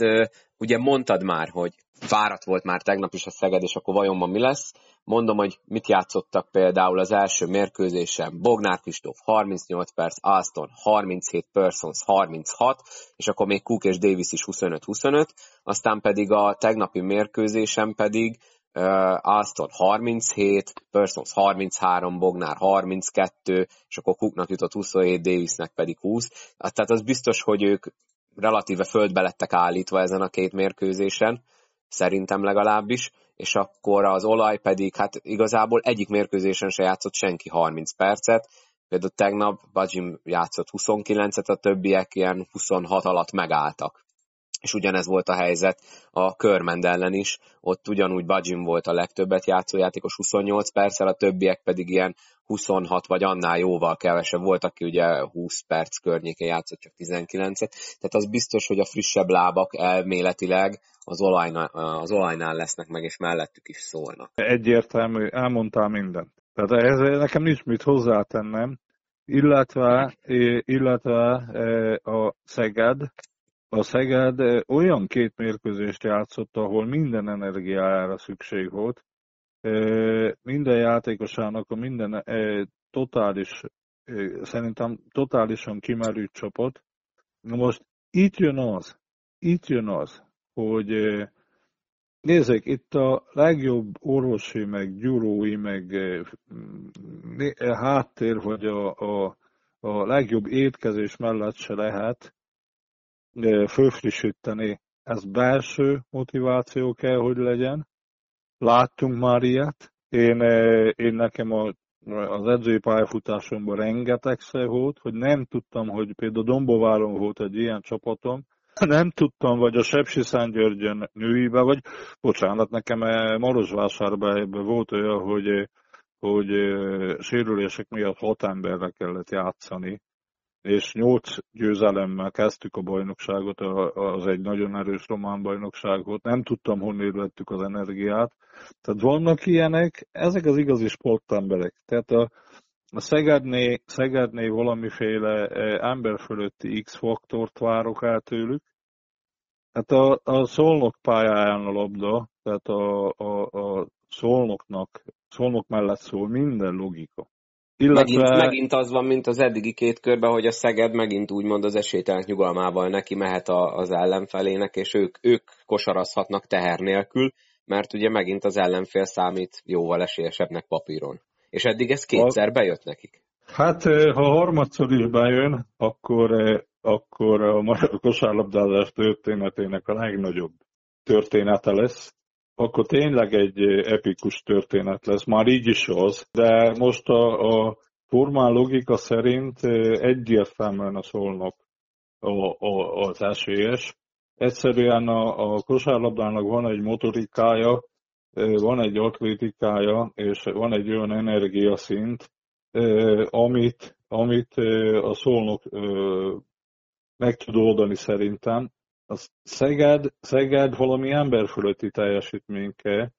A: ugye mondtad már, hogy fáradt volt már tegnap is a Szeged, és akkor vajon ma mi lesz? Mondom, hogy mit játszottak például az első mérkőzésen. Bognár Kristóf 38 perc, Alston 37, Persons 36, és akkor még Cook és Davis is 25-25, aztán pedig a tegnapi mérkőzésen pedig uh, Alston 37, Persons 33, Bognár 32, és akkor Cooknak jutott 27, Davisnek pedig 20. Tehát az biztos, hogy ők relatíve földbe lettek állítva ezen a két mérkőzésen, szerintem legalábbis, és akkor az olaj pedig, hát igazából egyik mérkőzésen se játszott senki 30 percet, például tegnap Bajim játszott 29-et, a többiek ilyen 26 alatt megálltak. És ugyanez volt a helyzet a Körmend ellen is, ott ugyanúgy Bajim volt a legtöbbet játszó játékos 28 perccel, a többiek pedig ilyen 26 vagy annál jóval kevesebb volt, aki ugye 20 perc környékén játszott csak 19-et. Tehát az biztos, hogy a frissebb lábak elméletileg az olajnál, az olajnál lesznek meg, és mellettük is szólnak.
B: Egyértelmű, elmondtál mindent. Tehát ez, nekem nincs mit hozzátennem, illetve, illetve a Szeged, a Szeged olyan két mérkőzést játszott, ahol minden energiájára szükség volt, minden játékosának a minden totális, szerintem totálisan kimerült csapat. Most itt jön az, itt jön az, hogy nézzék, itt a legjobb orvosi, meg gyurói, meg háttér, hogy a, a, a legjobb étkezés mellett se lehet fölfrissíteni. Ez belső motiváció kell, hogy legyen, Láttunk már ilyet. Én, én nekem a, az edzői pályafutásomban rengetegszer volt, hogy nem tudtam, hogy például Dombováron volt egy ilyen csapatom, nem tudtam, vagy a Sepsi Györgyön nőibe, vagy bocsánat, nekem Marosvásárban volt olyan, hogy, hogy sérülések miatt hat emberre kellett játszani, és nyolc győzelemmel kezdtük a bajnokságot, az egy nagyon erős román bajnokság volt, nem tudtam, honnét vettük az energiát. Tehát vannak ilyenek, ezek az igazi sportemberek. Tehát a, a Szegedné, Szegedné valamiféle e, ember fölötti X-faktort várok el tőlük. Hát a, a Szolnok pályáján a labda, tehát a, a, a Szolnoknak, Szolnok mellett szól minden logika.
A: Illetve... Megint, megint az van, mint az eddigi két körben, hogy a Szeged megint úgymond az esélytelenek nyugalmával neki mehet a, az ellenfelének, és ők, ők kosarazhatnak teher nélkül, mert ugye megint az ellenfél számít jóval esélyesebbnek papíron. És eddig ez kétszer bejött nekik.
B: Hát, ha harmadszor is bejön, akkor, akkor a magyar kosárlabdázás történetének a legnagyobb története lesz, akkor tényleg egy epikus történet lesz, már így is az, de most a, a formál logika szerint egyértelműen a szolnok a, a, az esélyes. Egyszerűen a, a kosárlabdának van egy motorikája, van egy atlétikája, és van egy olyan energiaszint, amit, amit a szolnok meg tud oldani szerintem. A Szeged, Szeged valami emberfölötti teljesítményke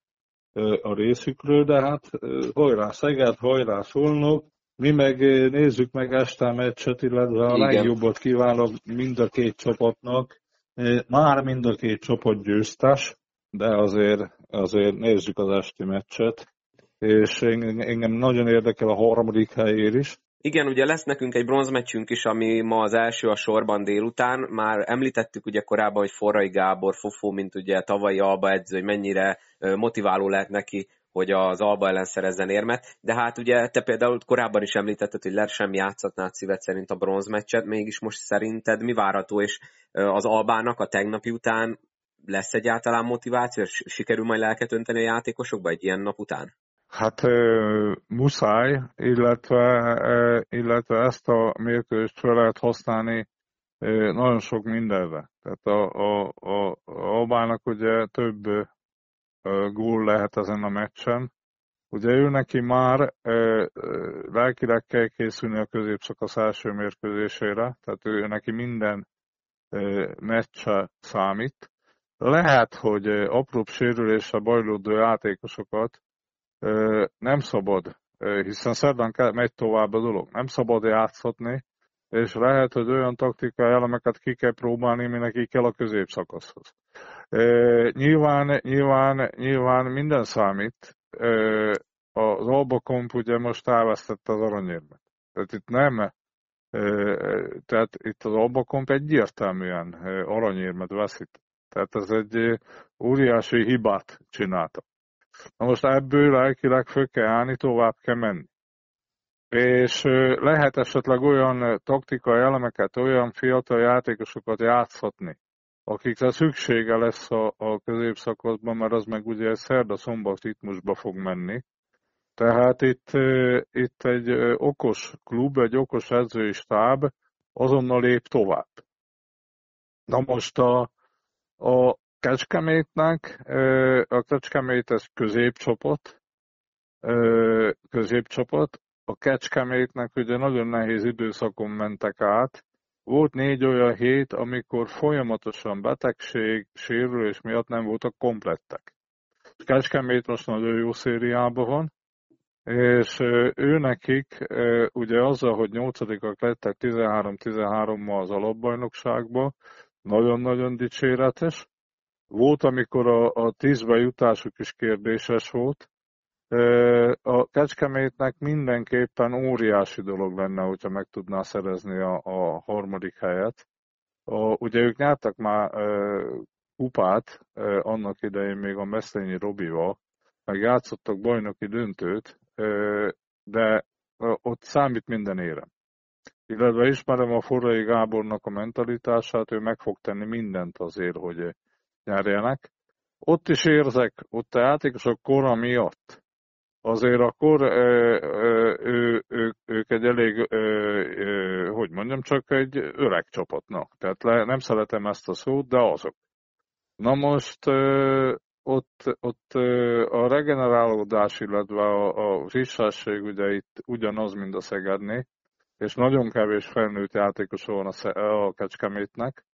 B: a részükről, de hát hajrá Szeged, hajrá Szolnok, mi meg nézzük meg este a meccset, illetve a Igen. legjobbat kívánok mind a két csapatnak. Már mind a két csapat győztes, de azért, azért nézzük az esti meccset. És engem nagyon érdekel a harmadik helyér is.
A: Igen, ugye lesz nekünk egy bronzmeccsünk is, ami ma az első a sorban délután. Már említettük ugye korábban, hogy Forrai Gábor, Fofó, mint ugye tavalyi Alba edző, hogy mennyire motiváló lehet neki, hogy az Alba ellen szerezzen érmet, de hát ugye te például korábban is említetted, hogy Ler sem játszatnád szíved szerint a bronzmeccset, mégis most szerinted mi várható, és az Albának a tegnapi után lesz egyáltalán motiváció, és sikerül majd lelket önteni a játékosokba egy ilyen nap után?
B: Hát muszáj, illetve, illetve ezt a mérkőzést fel lehet használni nagyon sok mindenre. Tehát a, a, a, a Albának ugye több gól lehet ezen a meccsen. Ugye ő neki már lelkileg kell készülni a középszakasz első mérkőzésére, tehát ő neki minden meccse számít. Lehet, hogy apróbb sérülésre bajlódó játékosokat nem szabad, hiszen szerdán megy tovább a dolog, nem szabad játszhatni, és lehet, hogy olyan taktikai elemeket ki kell próbálni, mi neki kell a középszakaszhoz. Nyilván, nyilván, nyilván minden számít. Az Alba Komp ugye most elvesztette az aranyérmet. Tehát itt nem, tehát itt az Alba Komp egyértelműen aranyérmet veszít. Tehát ez egy óriási hibát csinálta. Na most ebből lelkileg föl kell állni, tovább kell menni. És lehet esetleg olyan taktikai elemeket, olyan fiatal játékosokat játszhatni, akikre szüksége lesz a, a középszakaszban, mert az meg ugye szerda-szombat ritmusba fog menni. Tehát itt, itt egy okos klub, egy okos edzői stáb azonnal lép tovább. Na most a, a Kecskemétnek, a Kecskemét ez középcsapat, középcsapat, a Kecskemétnek ugye nagyon nehéz időszakon mentek át, volt négy olyan hét, amikor folyamatosan betegség, sérülés miatt nem voltak komplettek. Kecskemét most nagyon jó szériában van, és ő nekik ugye azzal, hogy nyolcadikak lettek 13-13-mal az alapbajnokságban, nagyon-nagyon dicséretes. Volt, amikor a, a tízbe jutásuk is kérdéses volt, a Kecskemétnek mindenképpen óriási dolog lenne, hogyha meg tudná szerezni a, a harmadik helyet. A, ugye ők nyertek már e, kupát e, annak idején még a Meszlényi Robival, meg játszottak bajnoki döntőt, e, de ott számít minden érem. Illetve ismerem a Forrai Gábornak a mentalitását, ő meg fog tenni mindent azért, hogy nyerjenek. Ott is érzek, ott a játékosok kora miatt, azért akkor ő, ő, ő, ők egy elég, hogy mondjam, csak egy öreg csapatnak. Tehát le, nem szeretem ezt a szót, de azok. Na most ott, ott a regenerálódás, illetve a, a frissesség ugye itt ugyanaz, mint a Szegedné, és nagyon kevés felnőtt játékos van a, a Kecskemétnek.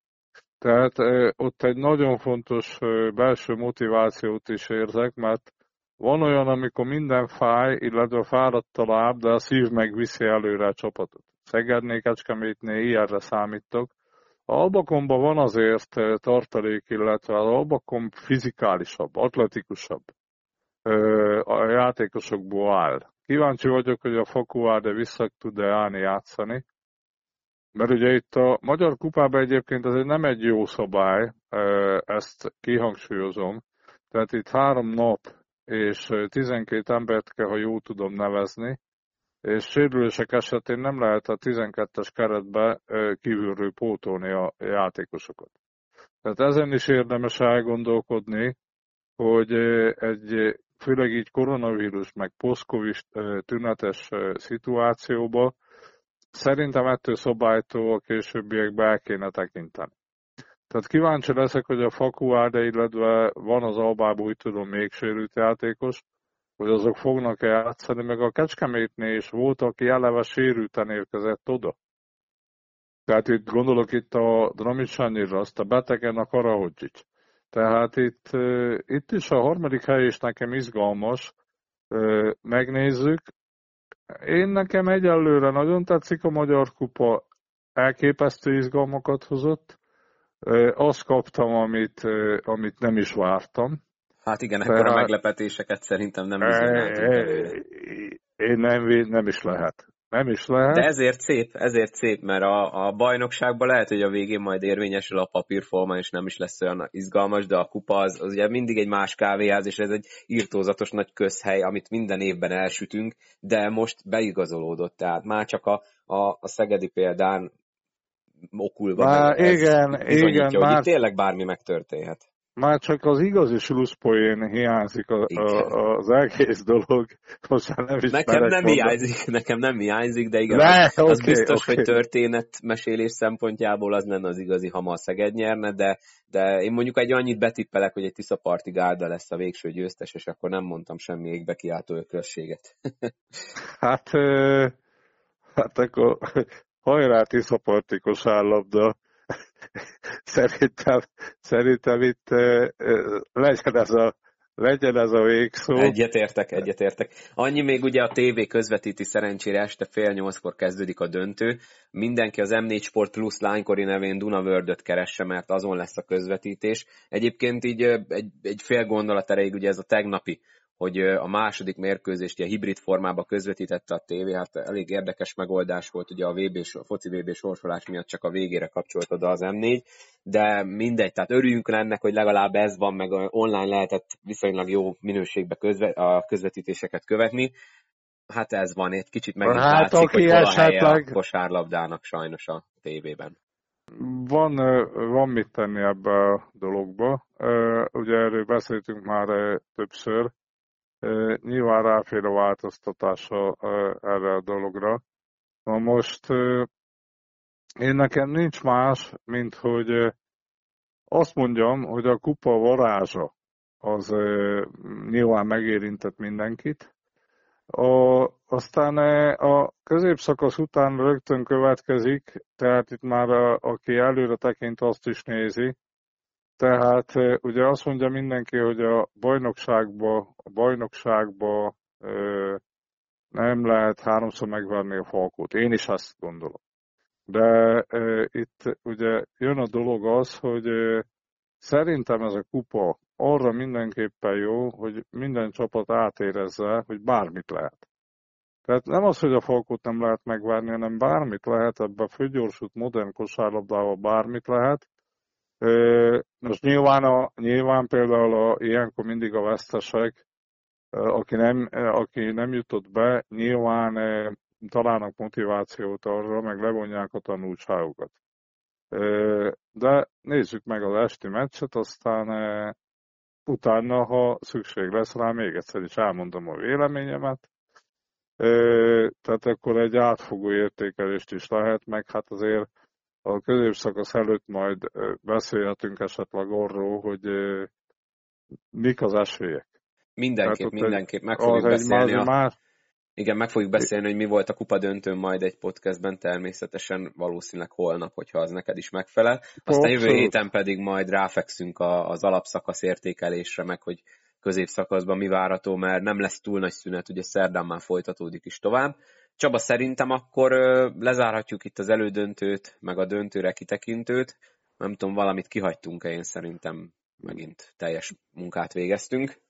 B: Tehát ott egy nagyon fontos belső motivációt is érzek, mert van olyan, amikor minden fáj, illetve fáradt a láb, de a szív megviszi előre a csapatot. Szegedné, Kecskemétné ilyenre számítok. A Albakomban van azért tartalék, illetve az Albakom fizikálisabb, atletikusabb a játékosokból áll. Kíváncsi vagyok, hogy a Fakuáde vissza tud-e állni játszani. Mert ugye itt a Magyar Kupában egyébként ez nem egy jó szabály, ezt kihangsúlyozom. Tehát itt három nap és 12 embert kell, ha jól tudom nevezni, és sérülések esetén nem lehet a 12-es keretbe kívülről pótolni a játékosokat. Tehát ezen is érdemes elgondolkodni, hogy egy főleg így koronavírus, meg poszkovis tünetes szituációban, szerintem ettől szobálytól a későbbiekbe el kéne tekinteni. Tehát kíváncsi leszek, hogy a Fakuárde, illetve van az Albában, úgy tudom, még sérült játékos, hogy azok fognak-e játszani, meg a Kecskemétnél is volt, aki eleve sérülten érkezett oda. Tehát itt gondolok itt a Dramicsanyira, azt a betegen a Karahodzsics. Tehát itt, itt is a harmadik hely is nekem izgalmas, megnézzük. Én nekem egyelőre nagyon tetszik a Magyar Kupa, elképesztő izgalmakat hozott. Azt kaptam, amit, amit nem is vártam.
A: Hát igen, akkor a meglepetéseket szerintem nem
B: Én nem, nem is lehet. Nem is lehet.
A: De ezért szép, ezért szép, mert a, a bajnokságban lehet, hogy a végén majd érvényesül a papírforma, és nem is lesz olyan izgalmas, de a kupa az, az ugye mindig egy más kávéház, és ez egy írtózatos nagy közhely, amit minden évben elsütünk, de most beigazolódott, tehát már csak a, a, a szegedi példán okulva.
B: Már, igen, igen,
A: hogy már... tényleg bármi megtörténhet.
B: Már csak az igazi slusszpoén hiányzik a, a, az egész dolog. Most már nem is
A: nekem nem mondani. hiányzik, nekem nem hiányzik, de igen, Le, az, okay, biztos, okay. hogy történetmesélés szempontjából az lenne az igazi, ha ma a Szeged nyerne, de, de én mondjuk egy annyit betippelek, hogy egy Tiszaparti Gárda lesz a végső győztes, és akkor nem mondtam semmi égbe kiáltó ökrösséget. *laughs*
B: hát, hát akkor hajrá Tiszaparti kosárlabda *laughs* szerintem, szerintem itt legyen ez a legyen ez a végszó.
A: Egyetértek, egyetértek. Annyi még ugye a TV közvetíti szerencsére este fél nyolckor kezdődik a döntő. Mindenki az M4 Sport Plus lánykori nevén Dunavördöt keresse, mert azon lesz a közvetítés. Egyébként így egy, egy fél gondolat erejéig ugye ez a tegnapi hogy a második mérkőzést a hibrid formába közvetítette a tévé, hát elég érdekes megoldás volt, ugye a, VB, a foci VB sorsolás miatt csak a végére kapcsolt oda az M4, de mindegy, tehát örüljünk ennek, hogy legalább ez van, meg online lehetett viszonylag jó minőségbe közve, a közvetítéseket követni. Hát ez van, egy kicsit megint hát, látszik, aki hogy helye a kosárlabdának sajnos a tévében.
B: Van, van mit tenni ebbe a dologba. Ugye erről beszéltünk már többször, Nyilván ráfér a változtatása erre a dologra. Na most én nekem nincs más, mint hogy azt mondjam, hogy a kupa varázsa az nyilván megérintett mindenkit. A, aztán a középszakasz után rögtön következik, tehát itt már a, aki előre tekint azt is nézi, tehát ugye azt mondja mindenki, hogy a bajnokságba, a bajnokságba nem lehet háromszor megverni a falkót. Én is azt gondolom. De itt ugye jön a dolog az, hogy szerintem ez a kupa arra mindenképpen jó, hogy minden csapat átérezze, hogy bármit lehet. Tehát nem az, hogy a falkót nem lehet megvárni, hanem bármit lehet, ebben a főgyorsult modern kosárlabdával bármit lehet, most nyilván, a, nyilván például a, ilyenkor mindig a vesztesek, aki nem, aki nem jutott be, nyilván találnak motivációt arra, meg levonják a tanulságokat. De nézzük meg az esti meccset, aztán utána, ha szükség lesz rá, még egyszer is elmondom a véleményemet. Tehát akkor egy átfogó értékelést is lehet, meg hát azért a középszakasz előtt majd beszélhetünk esetleg arról, hogy mik az esélyek.
A: Mindenképp, mindenképp. Meg fogjuk beszélni a... Már... Igen, meg fogjuk beszélni, hogy mi volt a kupa döntőn majd egy podcastben természetesen valószínűleg holnap, hogyha az neked is megfelel. Aztán jövő héten pedig majd ráfekszünk az alapszakasz értékelésre, meg hogy középszakaszban mi várható, mert nem lesz túl nagy szünet, ugye szerdán már folytatódik is tovább. Csaba, szerintem akkor lezárhatjuk itt az elődöntőt, meg a döntőre kitekintőt. Nem tudom, valamit kihagytunk-e, én szerintem megint teljes munkát végeztünk.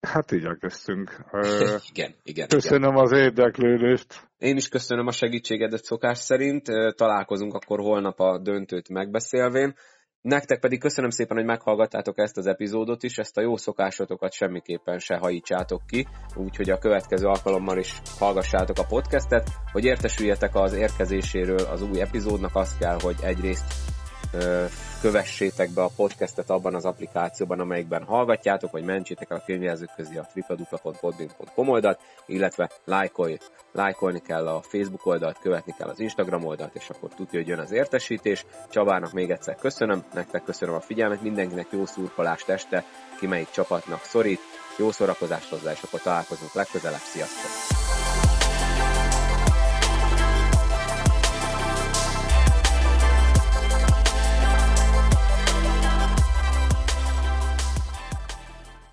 B: Hát igyekeztünk. *laughs*
A: igen, igen.
B: Köszönöm
A: igen.
B: az érdeklődést.
A: Én is köszönöm a segítségedet szokás szerint. Találkozunk akkor holnap a döntőt megbeszélvén. Nektek pedig köszönöm szépen, hogy meghallgattátok ezt az epizódot is, ezt a jó szokásotokat semmiképpen se hajítsátok ki, úgyhogy a következő alkalommal is hallgassátok a podcastet, hogy értesüljetek az érkezéséről az új epizódnak, azt kell, hogy egyrészt kövessétek be a podcastet abban az applikációban, amelyikben hallgatjátok, vagy mentsétek el a könyvjelzők közé a www.podbean.com oldalt, illetve lájkolj, lájkolni kell a Facebook oldalt, követni kell az Instagram oldalt, és akkor tudja, hogy jön az értesítés. Csabának még egyszer köszönöm, nektek köszönöm a figyelmet, mindenkinek jó szurkolást este, ki melyik csapatnak szorít, jó szórakozást hozzá, és akkor találkozunk legközelebb, sziasztok!